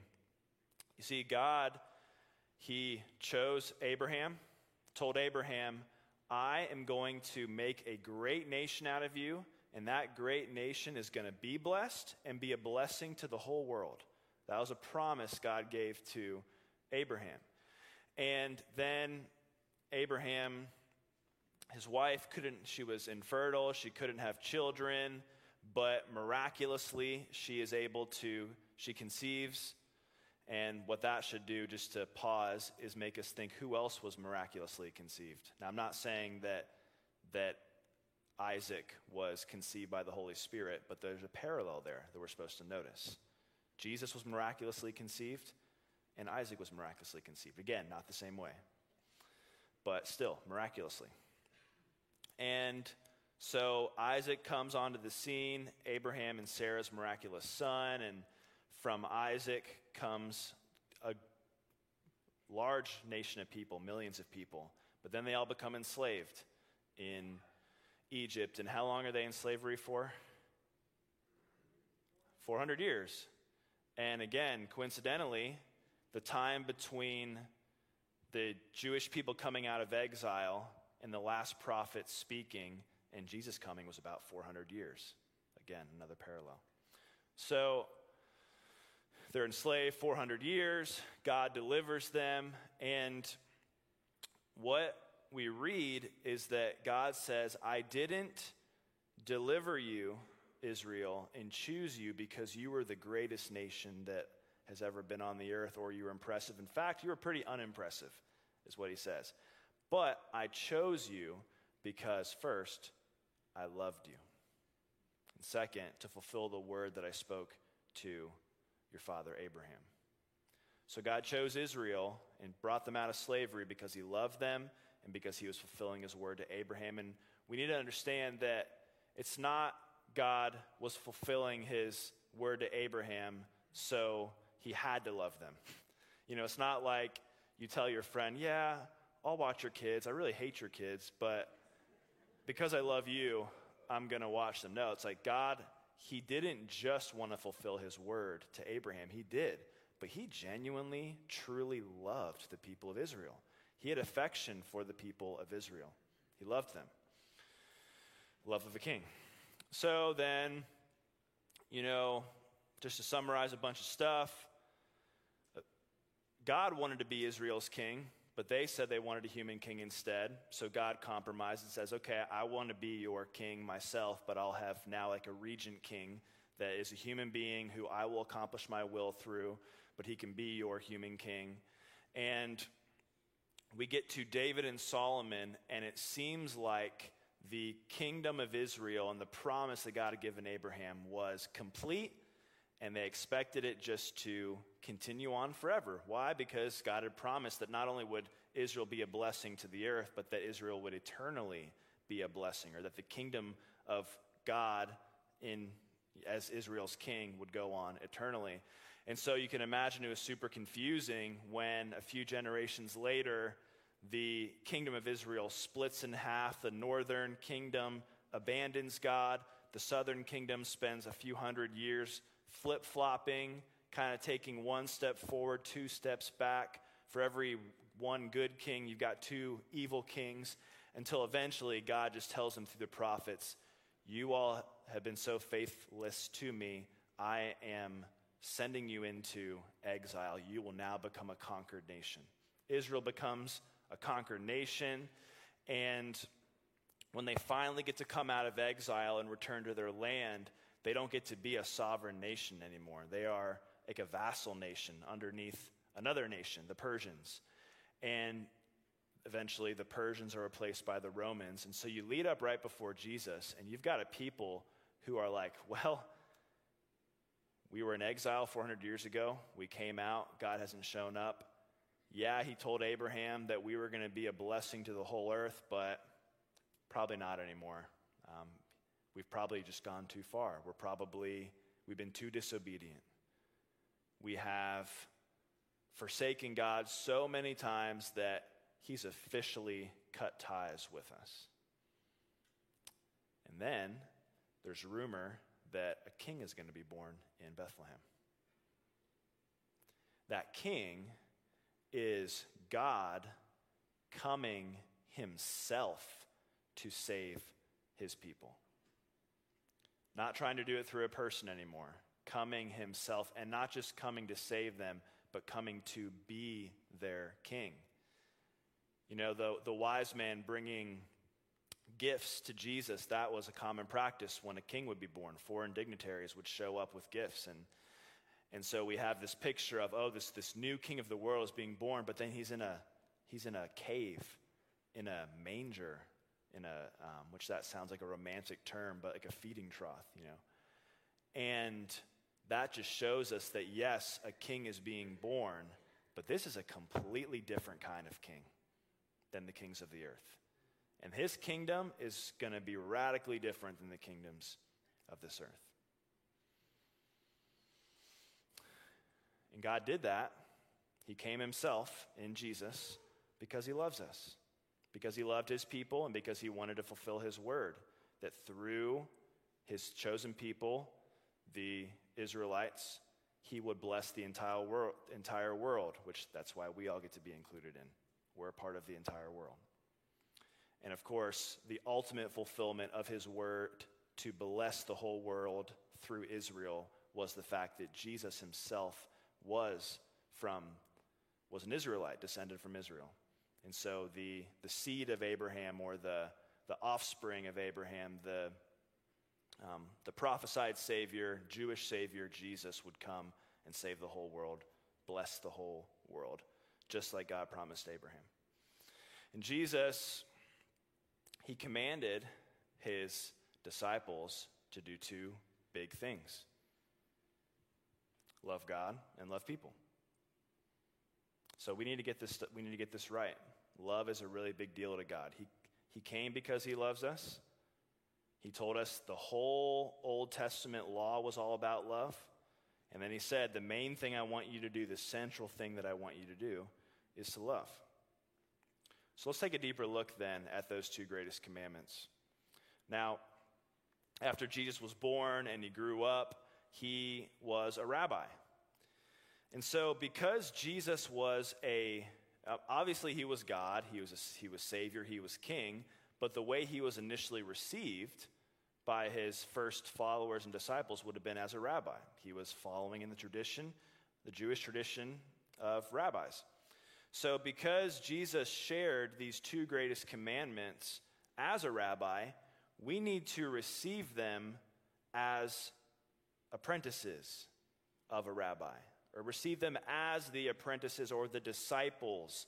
G: You see, God, He chose Abraham, told Abraham, I am going to make a great nation out of you, and that great nation is going to be blessed and be a blessing to the whole world. That was a promise God gave to Abraham. And then Abraham, his wife couldn't, she was infertile, she couldn't have children, but miraculously she is able to, she conceives. And what that should do, just to pause, is make us think who else was miraculously conceived. Now, I'm not saying that, that Isaac was conceived by the Holy Spirit, but there's a parallel there that we're supposed to notice. Jesus was miraculously conceived, and Isaac was miraculously conceived. Again, not the same way but still, miraculously. And so Isaac comes onto the scene, Abraham and Sarah's miraculous son, and from Isaac comes a large nation of people, millions of people. But then they all become enslaved in Egypt. And how long are they in slavery for? 400 years. And again, coincidentally, the time between the Jewish people coming out of exile and the last prophet speaking and Jesus coming was about 400 years. Again, another parallel. So they're enslaved 400 years. God delivers them. And what we read is that God says, I didn't deliver you, Israel, and choose you because you were the greatest nation that has ever been on the earth or you were impressive. In fact, you were pretty unimpressive, is what he says. But I chose you because, first, I loved you. And second, to fulfill the word that I spoke to your father Abraham. So God chose Israel and brought them out of slavery because he loved them and because he was fulfilling his word to Abraham. And we need to understand that it's not God was fulfilling his word to Abraham so he had to love them. You know, it's not like you tell your friend, Yeah, I'll watch your kids. I really hate your kids, but because I love you, I'm going to watch them. No, it's like God, He didn't just want to fulfill His word to Abraham, He did, but He genuinely, truly loved the people of Israel. He had affection for the people of Israel, He loved them. Love of a king. So then, you know, just to summarize a bunch of stuff, God wanted to be Israel's king, but they said they wanted a human king instead. So God compromised and says, okay, I want to be your king myself, but I'll have now like a regent king that is a human being who I will accomplish my will through, but he can be your human king. And we get to David and Solomon, and it seems like the kingdom of Israel and the promise that God had given Abraham was complete, and they expected it just to continue on forever. Why? Because God had promised that not only would Israel be a blessing to the earth, but that Israel would eternally be a blessing, or that the kingdom of God in as Israel's king would go on eternally. And so you can imagine it was super confusing when a few generations later the kingdom of Israel splits in half. The northern kingdom abandons God, the southern kingdom spends a few hundred years flip flopping, kind of taking one step forward, two steps back. For every one good king, you've got two evil kings, until eventually God just tells them through the prophets, You all have been so faithless to me, I am sending you into exile. You will now become a conquered nation. Israel becomes a conquered nation, and when they finally get to come out of exile and return to their land, they don't get to be a sovereign nation anymore. They are like a vassal nation underneath another nation, the Persians. And eventually the Persians are replaced by the Romans. And so you lead up right before Jesus, and you've got a people who are like, well, we were in exile 400 years ago. We came out. God hasn't shown up. Yeah, he told Abraham that we were going to be a blessing to the whole earth, but probably not anymore. Um, we've probably just gone too far. We're probably, we've been too disobedient. We have forsaken God so many times that he's officially cut ties with us. And then there's rumor that a king is going to be born in Bethlehem. That king is God coming himself to save his people. Not trying to do it through a person anymore, coming himself, and not just coming to save them, but coming to be their king. You know, the, the wise man bringing gifts to Jesus, that was a common practice when a king would be born. Foreign dignitaries would show up with gifts. And, and so we have this picture of, oh, this, this new king of the world is being born, but then he's in a, he's in a cave, in a manger, in a, um, which that sounds like a romantic term, but like a feeding trough, you know. And that just shows us that, yes, a king is being born, but this is a completely different kind of king than the kings of the earth. And his kingdom is going to be radically different than the kingdoms of this earth. And God did that. He came himself in Jesus because he loves us, because he loved his people, and because he wanted to fulfill his word that through his chosen people, the Israelites, he would bless the entire world, entire world, which that's why we all get to be included in. We're a part of the entire world. And of course, the ultimate fulfillment of his word to bless the whole world through Israel was the fact that Jesus himself was from was an Israelite descended from Israel. And so the the seed of Abraham or the the offspring of Abraham, the um, the prophesied Savior, Jewish Savior, Jesus, would come and save the whole world, bless the whole world, just like God promised Abraham. And Jesus he commanded his disciples to do two big things love God and love people. So we need to get this, we need to get this right. Love is a really big deal to God. He, he came because he loves us. He told us the whole Old Testament law was all about love. And then he said, The main thing I want you to do, the central thing that I want you to do, is to love. So let's take a deeper look then at those two greatest commandments. Now, after Jesus was born and he grew up, he was a rabbi. And so, because Jesus was a, uh, obviously, he was God, he was, a, he was Savior, he was King, but the way he was initially received by his first followers and disciples would have been as a rabbi. He was following in the tradition, the Jewish tradition of rabbis. So, because Jesus shared these two greatest commandments as a rabbi, we need to receive them as apprentices of a rabbi, or receive them as the apprentices or the disciples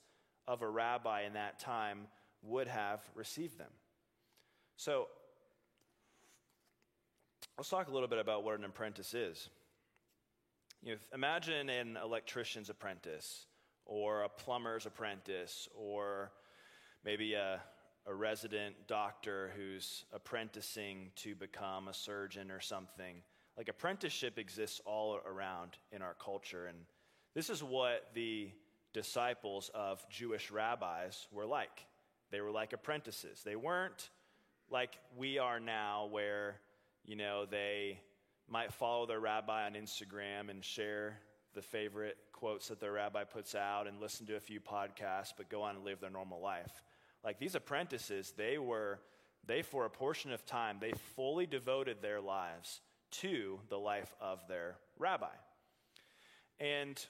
G: of a rabbi in that time would have received them. So, let's talk a little bit about what an apprentice is. You know, imagine an electrician's apprentice, or a plumber's apprentice, or maybe a, a resident doctor who's apprenticing to become a surgeon or something. Like apprenticeship exists all around in our culture. And this is what the disciples of Jewish rabbis were like. They were like apprentices. They weren't like we are now, where, you know, they might follow their rabbi on Instagram and share the favorite quotes that their rabbi puts out and listen to a few podcasts, but go on and live their normal life. Like these apprentices, they were, they for a portion of time, they fully devoted their lives to the life of their rabbi. And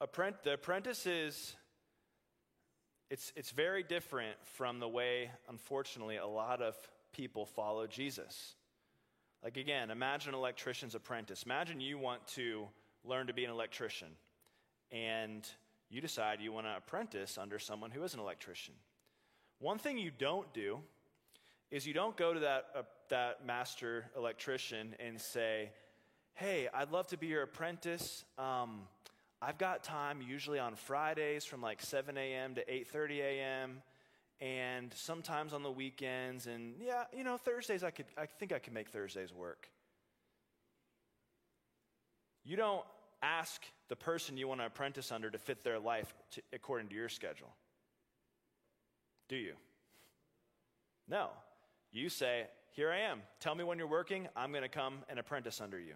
G: the apprentices, it's, it's very different from the way, unfortunately, a lot of people follow Jesus. Like, again, imagine an electrician's apprentice. Imagine you want to learn to be an electrician, and you decide you want to apprentice under someone who is an electrician. One thing you don't do is you don't go to that, uh, that master electrician and say, Hey, I'd love to be your apprentice. Um, I've got time usually on Fridays from like 7 a.m. to 8:30 a.m. and sometimes on the weekends and yeah, you know, Thursdays I could I think I could make Thursdays work. You don't ask the person you want to apprentice under to fit their life to, according to your schedule. Do you? No. You say, Here I am. Tell me when you're working. I'm going to come and apprentice under you.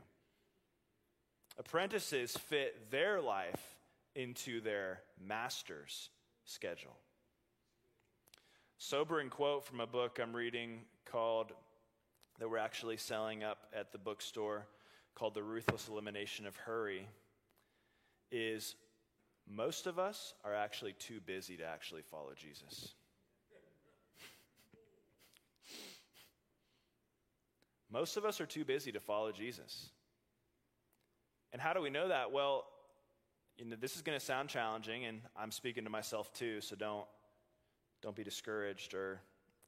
G: Apprentices fit their life into their master's schedule. Sobering quote from a book I'm reading called, that we're actually selling up at the bookstore, called The Ruthless Elimination of Hurry, is most of us are actually too busy to actually follow Jesus. most of us are too busy to follow Jesus. And how do we know that? Well, you know, this is going to sound challenging, and I'm speaking to myself too, so don't, don't be discouraged or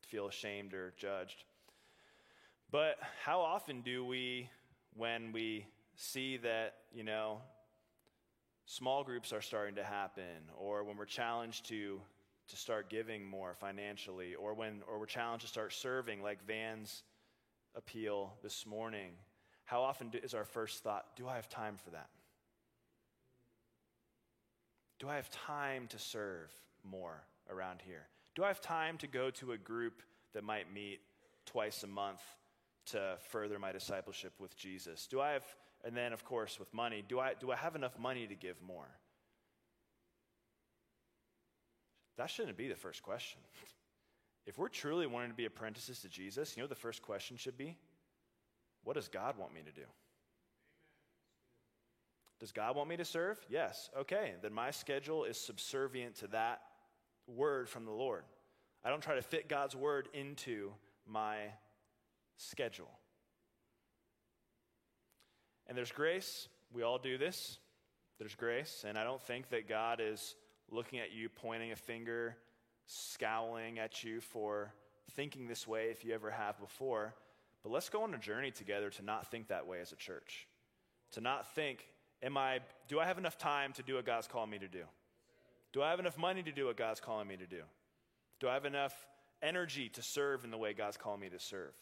G: feel ashamed or judged. But how often do we, when we see that, you know, small groups are starting to happen, or when we're challenged to, to start giving more financially, or when or we're challenged to start serving, like Van's appeal this morning, how often do, is our first thought, do I have time for that? Do I have time to serve more around here? Do I have time to go to a group that might meet twice a month to further my discipleship with Jesus? Do I have, and then of course with money, do I, do I have enough money to give more? That shouldn't be the first question. If we're truly wanting to be apprentices to Jesus, you know the first question should be? What does God want me to do? Does God want me to serve? Yes. Okay, then my schedule is subservient to that word from the Lord. I don't try to fit God's word into my schedule. And there's grace. We all do this. There's grace. And I don't think that God is looking at you, pointing a finger, scowling at you for thinking this way if you ever have before. But let's go on a journey together to not think that way as a church. To not think, am I, do I have enough time to do what God's calling me to do? Do I have enough money to do what God's calling me to do? Do I have enough energy to serve in the way God's calling me to serve?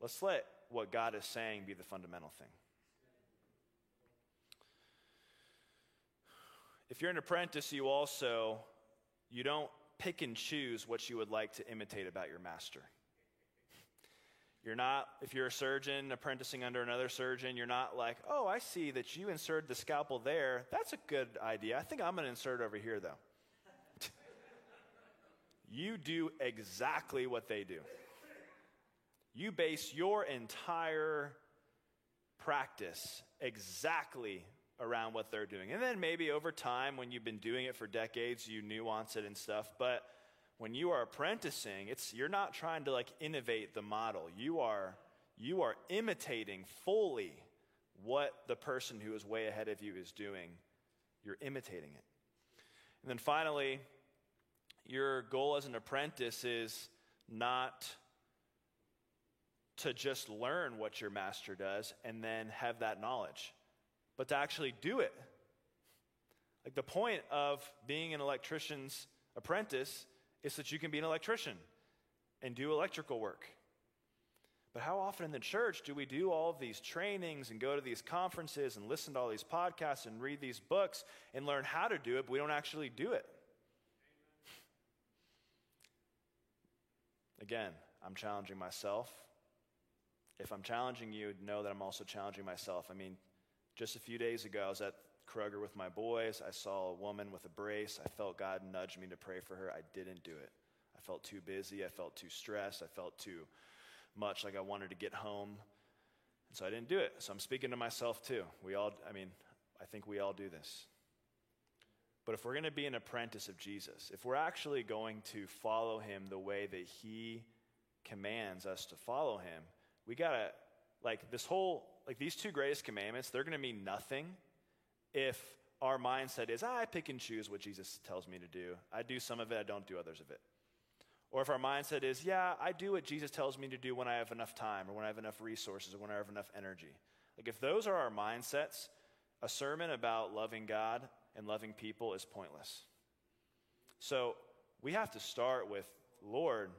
G: Let's let what God is saying be the fundamental thing. If you're an apprentice, you also you don't pick and choose what you would like to imitate about your master. You're not, if you're a surgeon apprenticing under another surgeon, you're not like, oh, I see that you inserted the scalpel there. That's a good idea. I think I'm going to insert over here, though. you do exactly what they do. You base your entire practice exactly around what they're doing. And then maybe over time, when you've been doing it for decades, you nuance it and stuff. But when you are apprenticing, it's you're not trying to like innovate the model. You are you are imitating fully what the person who is way ahead of you is doing. You're imitating it. And then finally, your goal as an apprentice is not to just learn what your master does and then have that knowledge. but to actually do it. Like the point of being an electrician's apprentice is that you can be an electrician and do electrical work. But how often in the church do we do all of these trainings and go to these conferences and listen to all these podcasts and read these books and learn how to do it, but we don't actually do it? Again, I'm challenging myself. If I'm challenging you, know that I'm also challenging myself. I mean, just a few days ago, I was at Kroger with my boys. I saw a woman with a brace. I felt God nudge me to pray for her. I didn't do it. I felt too busy. I felt too stressed. I felt too much like I wanted to get home. And so I didn't do it. So I'm speaking to myself too. We all, I mean, I think we all do this. But if we're going to be an apprentice of Jesus, if we're actually going to follow him the way that he commands us to follow him, we got to, like, this whole, like, these two greatest commandments, they're going to mean nothing if our mindset is, ah, I pick and choose what Jesus tells me to do. I do some of it, I don't do others of it. Or if our mindset is, yeah, I do what Jesus tells me to do when I have enough time or when I have enough resources or when I have enough energy. Like, if those are our mindsets, a sermon about loving God and loving people is pointless. So we have to start with, Lord,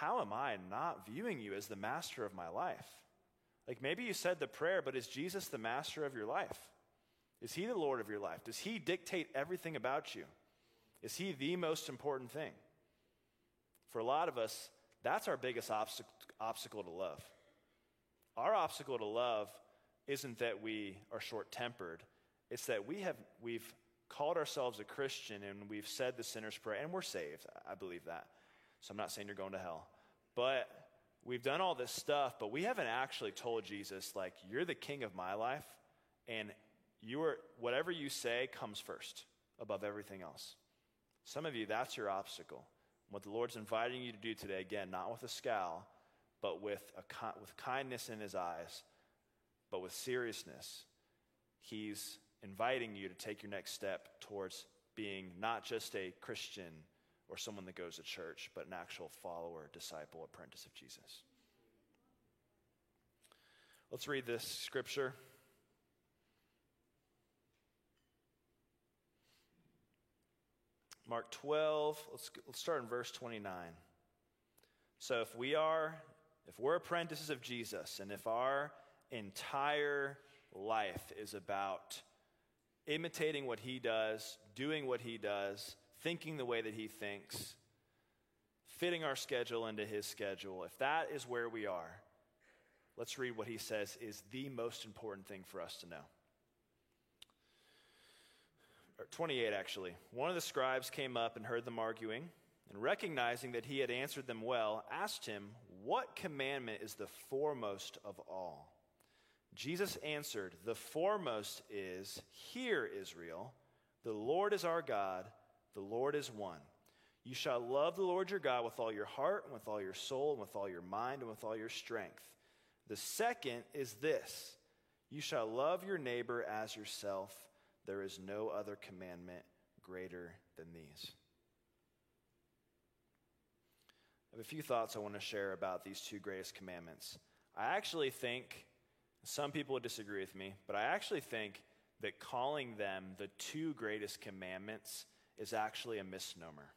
G: how am I not viewing you as the master of my life? Like maybe you said the prayer, but is Jesus the master of your life? Is he the Lord of your life? Does he dictate everything about you? Is he the most important thing? For a lot of us, that's our biggest obstacle, to love. Our obstacle to love isn't that we are short tempered, it's that we have, we've called ourselves a Christian and we've said the sinner's prayer, and we're saved. I believe that. So I'm not saying you're going to hell. But we've done all this stuff, but we haven't actually told Jesus, like, you're the king of my life, and you are, whatever you say comes first above everything else. Some of you, that's your obstacle. What the Lord's inviting you to do today, again, not with a scowl, but with, a, with kindness in his eyes, but with seriousness, he's inviting you to take your next step towards being not just a Christian or someone that goes to church, but an actual follower, disciple, apprentice of Jesus. Let's read this scripture. Mark 12, let's, let's start in verse 29. So if we are, if we're apprentices of Jesus, and if our entire life is about imitating what he does, doing what he does, thinking the way that he thinks, fitting our schedule into his schedule, if that is where we are, let's read what he says is the most important thing for us to know. 28, actually. One of the scribes came up and heard them arguing, and recognizing that he had answered them well, asked him, What commandment is the foremost of all? Jesus answered, The foremost is, Hear, Israel, the Lord is our God, the Lord is one. You shall love the Lord your God with all your heart, and with all your soul, and with all your mind, and with all your strength. The second is this You shall love your neighbor as yourself. There is no other commandment greater than these. I have a few thoughts I want to share about these two greatest commandments. I actually think, some people would disagree with me, but I actually think that calling them the two greatest commandments is actually a misnomer.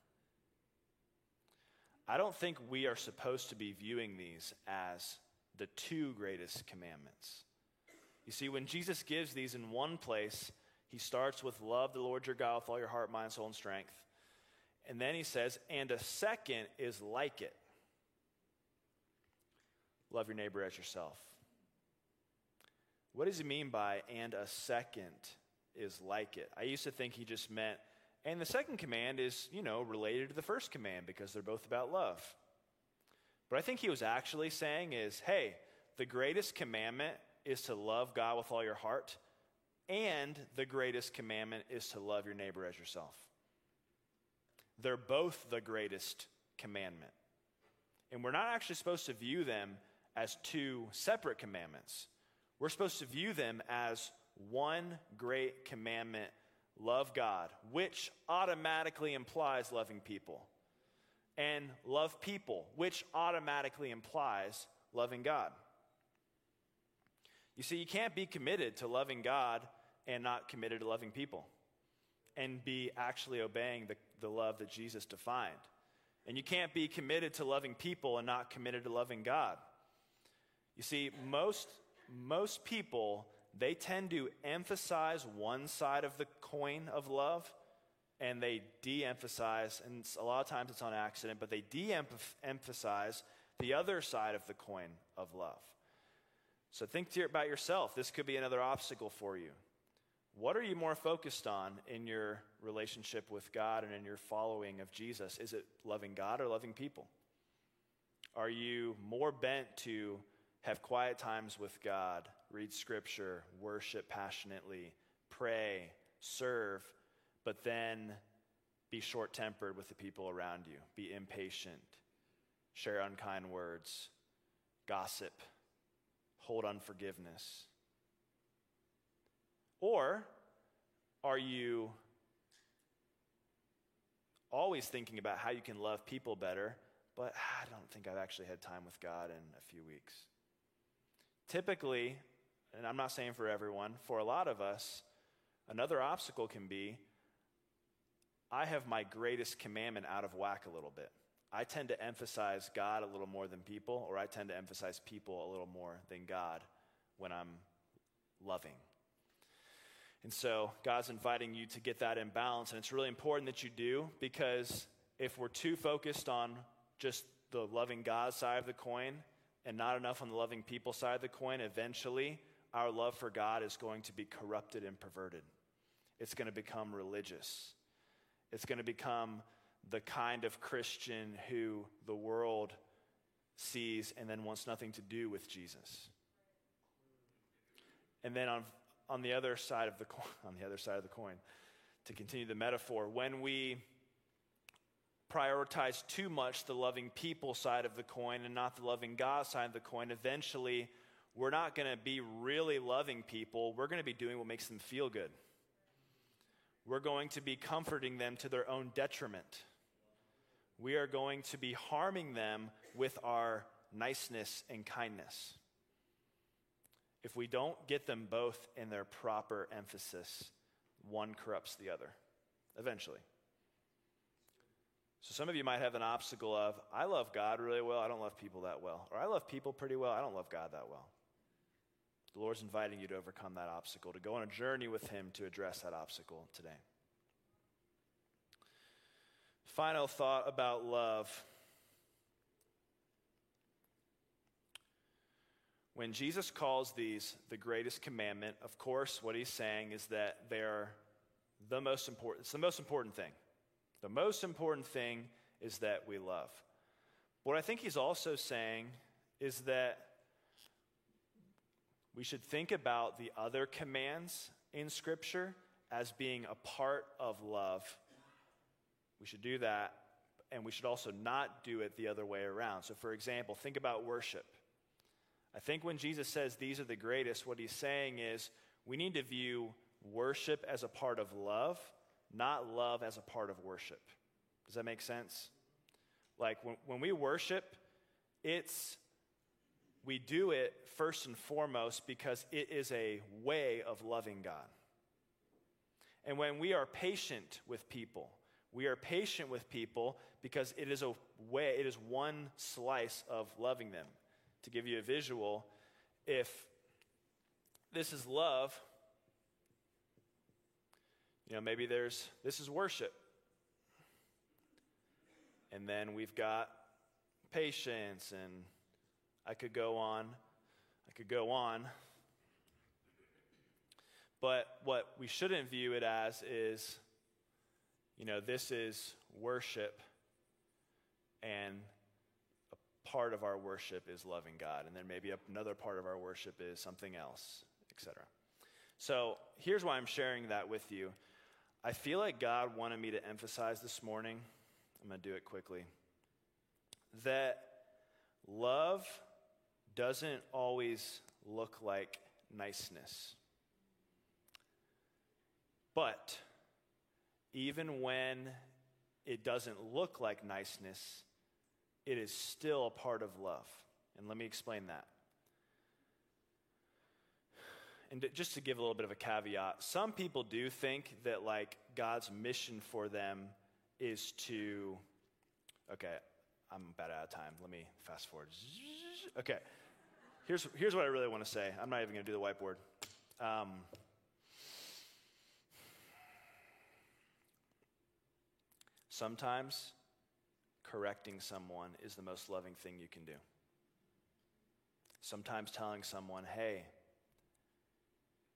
G: I don't think we are supposed to be viewing these as the two greatest commandments. You see, when Jesus gives these in one place, he starts with love the Lord your God with all your heart, mind, soul, and strength. And then he says, and a second is like it love your neighbor as yourself. What does he mean by and a second is like it? I used to think he just meant, and the second command is, you know, related to the first command because they're both about love. But I think he was actually saying is, hey, the greatest commandment is to love God with all your heart and the greatest commandment is to love your neighbor as yourself. They're both the greatest commandment. And we're not actually supposed to view them as two separate commandments. We're supposed to view them as one great commandment love God, which automatically implies loving people, and love people, which automatically implies loving God. You see, you can't be committed to loving God and not committed to loving people and be actually obeying the, the love that Jesus defined. And you can't be committed to loving people and not committed to loving God. You see, most, most people, they tend to emphasize one side of the coin of love and they de emphasize, and a lot of times it's on accident, but they de emphasize the other side of the coin of love. So think about yourself. This could be another obstacle for you. What are you more focused on in your relationship with God and in your following of Jesus? Is it loving God or loving people? Are you more bent to have quiet times with God, read scripture, worship passionately, pray, serve, but then be short tempered with the people around you, be impatient, share unkind words, gossip, hold unforgiveness? Or are you always thinking about how you can love people better, but I don't think I've actually had time with God in a few weeks? Typically, and I'm not saying for everyone, for a lot of us, another obstacle can be I have my greatest commandment out of whack a little bit. I tend to emphasize God a little more than people, or I tend to emphasize people a little more than God when I'm loving. And so God's inviting you to get that in balance. And it's really important that you do because if we're too focused on just the loving God side of the coin and not enough on the loving people side of the coin, eventually our love for God is going to be corrupted and perverted. It's going to become religious. It's going to become the kind of Christian who the world sees and then wants nothing to do with Jesus. And then on, on the other side of the coin, on the other side of the coin, to continue the metaphor, when we prioritize too much the loving people side of the coin and not the loving God side of the coin, eventually we're not going to be really loving people. We're going to be doing what makes them feel good. We're going to be comforting them to their own detriment. We are going to be harming them with our niceness and kindness. If we don't get them both in their proper emphasis, one corrupts the other eventually. So some of you might have an obstacle of, I love God really well, I don't love people that well. Or I love people pretty well, I don't love God that well. The Lord's inviting you to overcome that obstacle, to go on a journey with Him to address that obstacle today. Final thought about love. When Jesus calls these the greatest commandment, of course, what he's saying is that they're the most important. It's the most important thing. The most important thing is that we love. What I think he's also saying is that we should think about the other commands in Scripture as being a part of love. We should do that, and we should also not do it the other way around. So, for example, think about worship. I think when Jesus says these are the greatest, what he's saying is we need to view worship as a part of love, not love as a part of worship. Does that make sense? Like when, when we worship, it's we do it first and foremost because it is a way of loving God. And when we are patient with people, we are patient with people because it is a way, it is one slice of loving them. To give you a visual, if this is love, you know, maybe there's, this is worship. And then we've got patience and I could go on. I could go on. But what we shouldn't view it as is, you know, this is worship, and a part of our worship is loving God, and then maybe another part of our worship is something else, etc. So here's why I'm sharing that with you. I feel like God wanted me to emphasize this morning, I'm going to do it quickly, that love doesn't always look like niceness. But even when it doesn't look like niceness, it is still a part of love. And let me explain that. and just to give a little bit of a caveat, some people do think that like God's mission for them is to, okay, I'm about out of time. Let me fast forward. Okay, here's, here's what I really want to say. I'm not even going to do the whiteboard. Um, sometimes correcting someone is the most loving thing you can do. Sometimes telling someone, hey,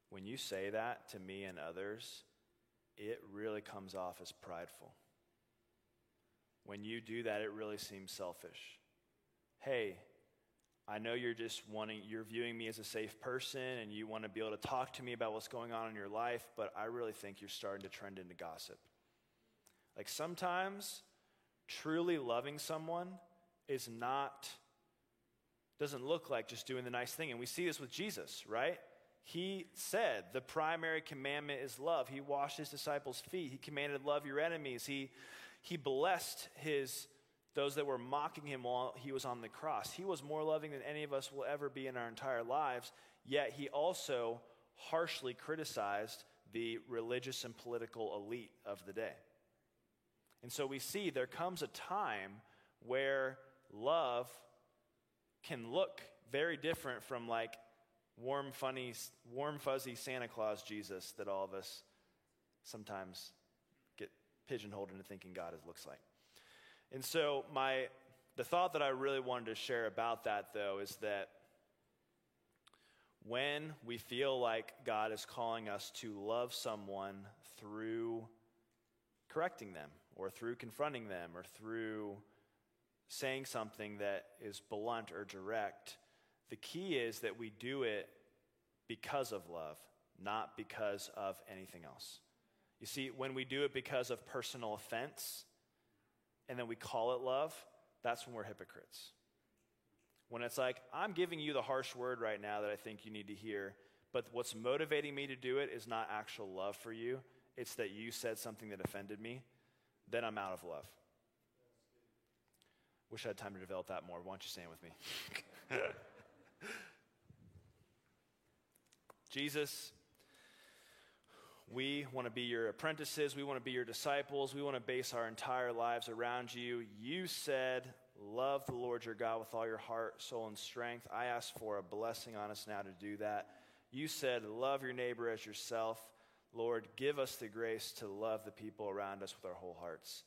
G: when you say that to me and others, it really comes off as prideful. When you do that, it really seems selfish. Hey, I know you're just wanting, you're viewing me as a safe person and you want to be able to talk to me about what's going on in your life, but I really think you're starting to trend into gossip. Like sometimes truly loving someone is not, doesn't look like just doing the nice thing. And we see this with Jesus, right? He said the primary commandment is love. He washed his disciples' feet. He commanded love your enemies. He, he blessed his those that were mocking him while he was on the cross. He was more loving than any of us will ever be in our entire lives, yet he also harshly criticized the religious and political elite of the day. And so we see there comes a time where love can look very different from like warm, funny, warm, fuzzy Santa Claus Jesus that all of us sometimes get pigeonholed into thinking God is, looks like. And so my the thought that I really wanted to share about that though is that when we feel like God is calling us to love someone through correcting them or through confronting them or through saying something that is blunt or direct, the key is that we do it because of love, not because of anything else. You see, when we do it because of personal offense and then we call it love, that's when we're hypocrites. When it's like, I'm giving you the harsh word right now that I think you need to hear, but what's motivating me to do it is not actual love for you, it's that you said something that offended me, then I'm out of love. Wish I had time to develop that more. Why don't you stand with me? Jesus, we want to be your apprentices. We want to be your disciples. We want to base our entire lives around you. You said, Love the Lord your God with all your heart, soul, and strength. I ask for a blessing on us now to do that. You said, Love your neighbor as yourself. Lord, give us the grace to love the people around us with our whole hearts.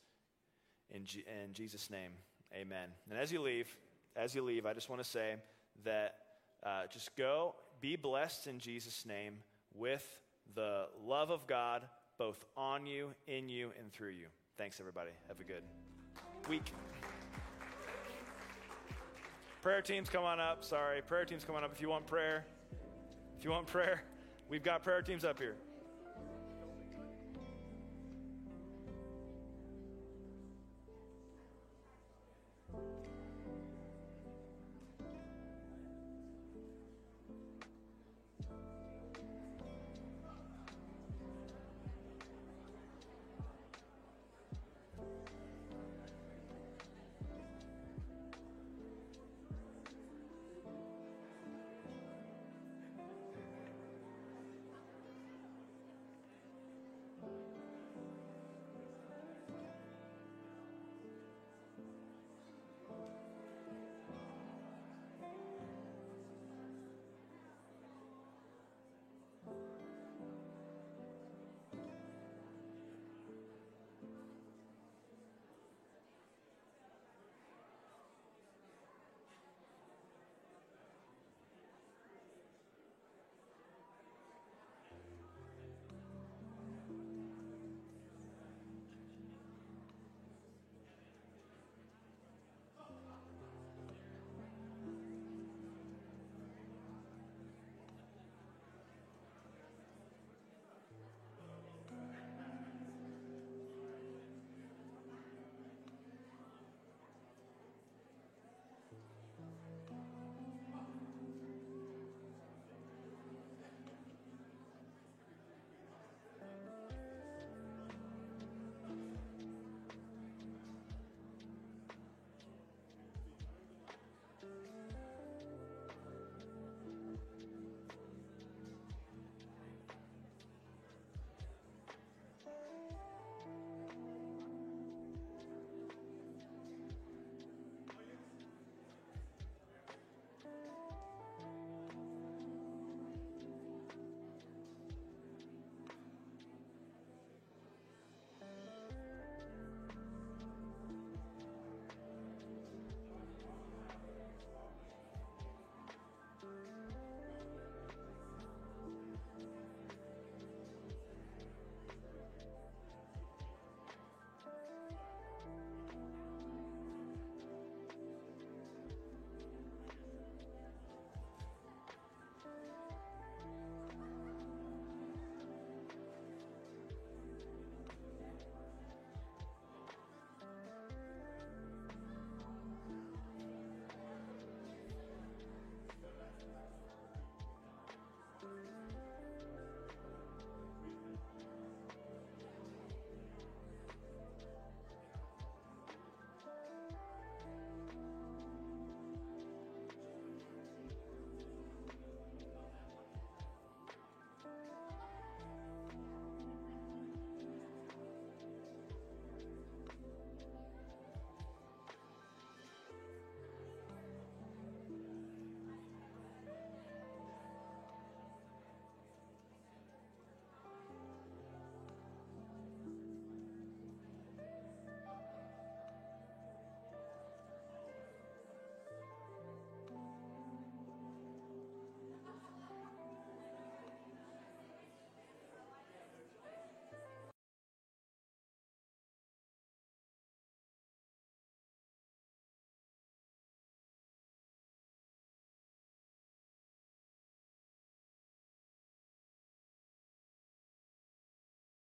G: In, G- in Jesus' name, amen. And as you leave, as you leave, I just want to say that uh, just go, be blessed in Jesus' name with the love of God both on you, in you, and through you. Thanks, everybody. Have a good week. Prayer teams, come on up. Sorry. Prayer teams, come on up if you want prayer. If you want prayer, we've got prayer teams up here.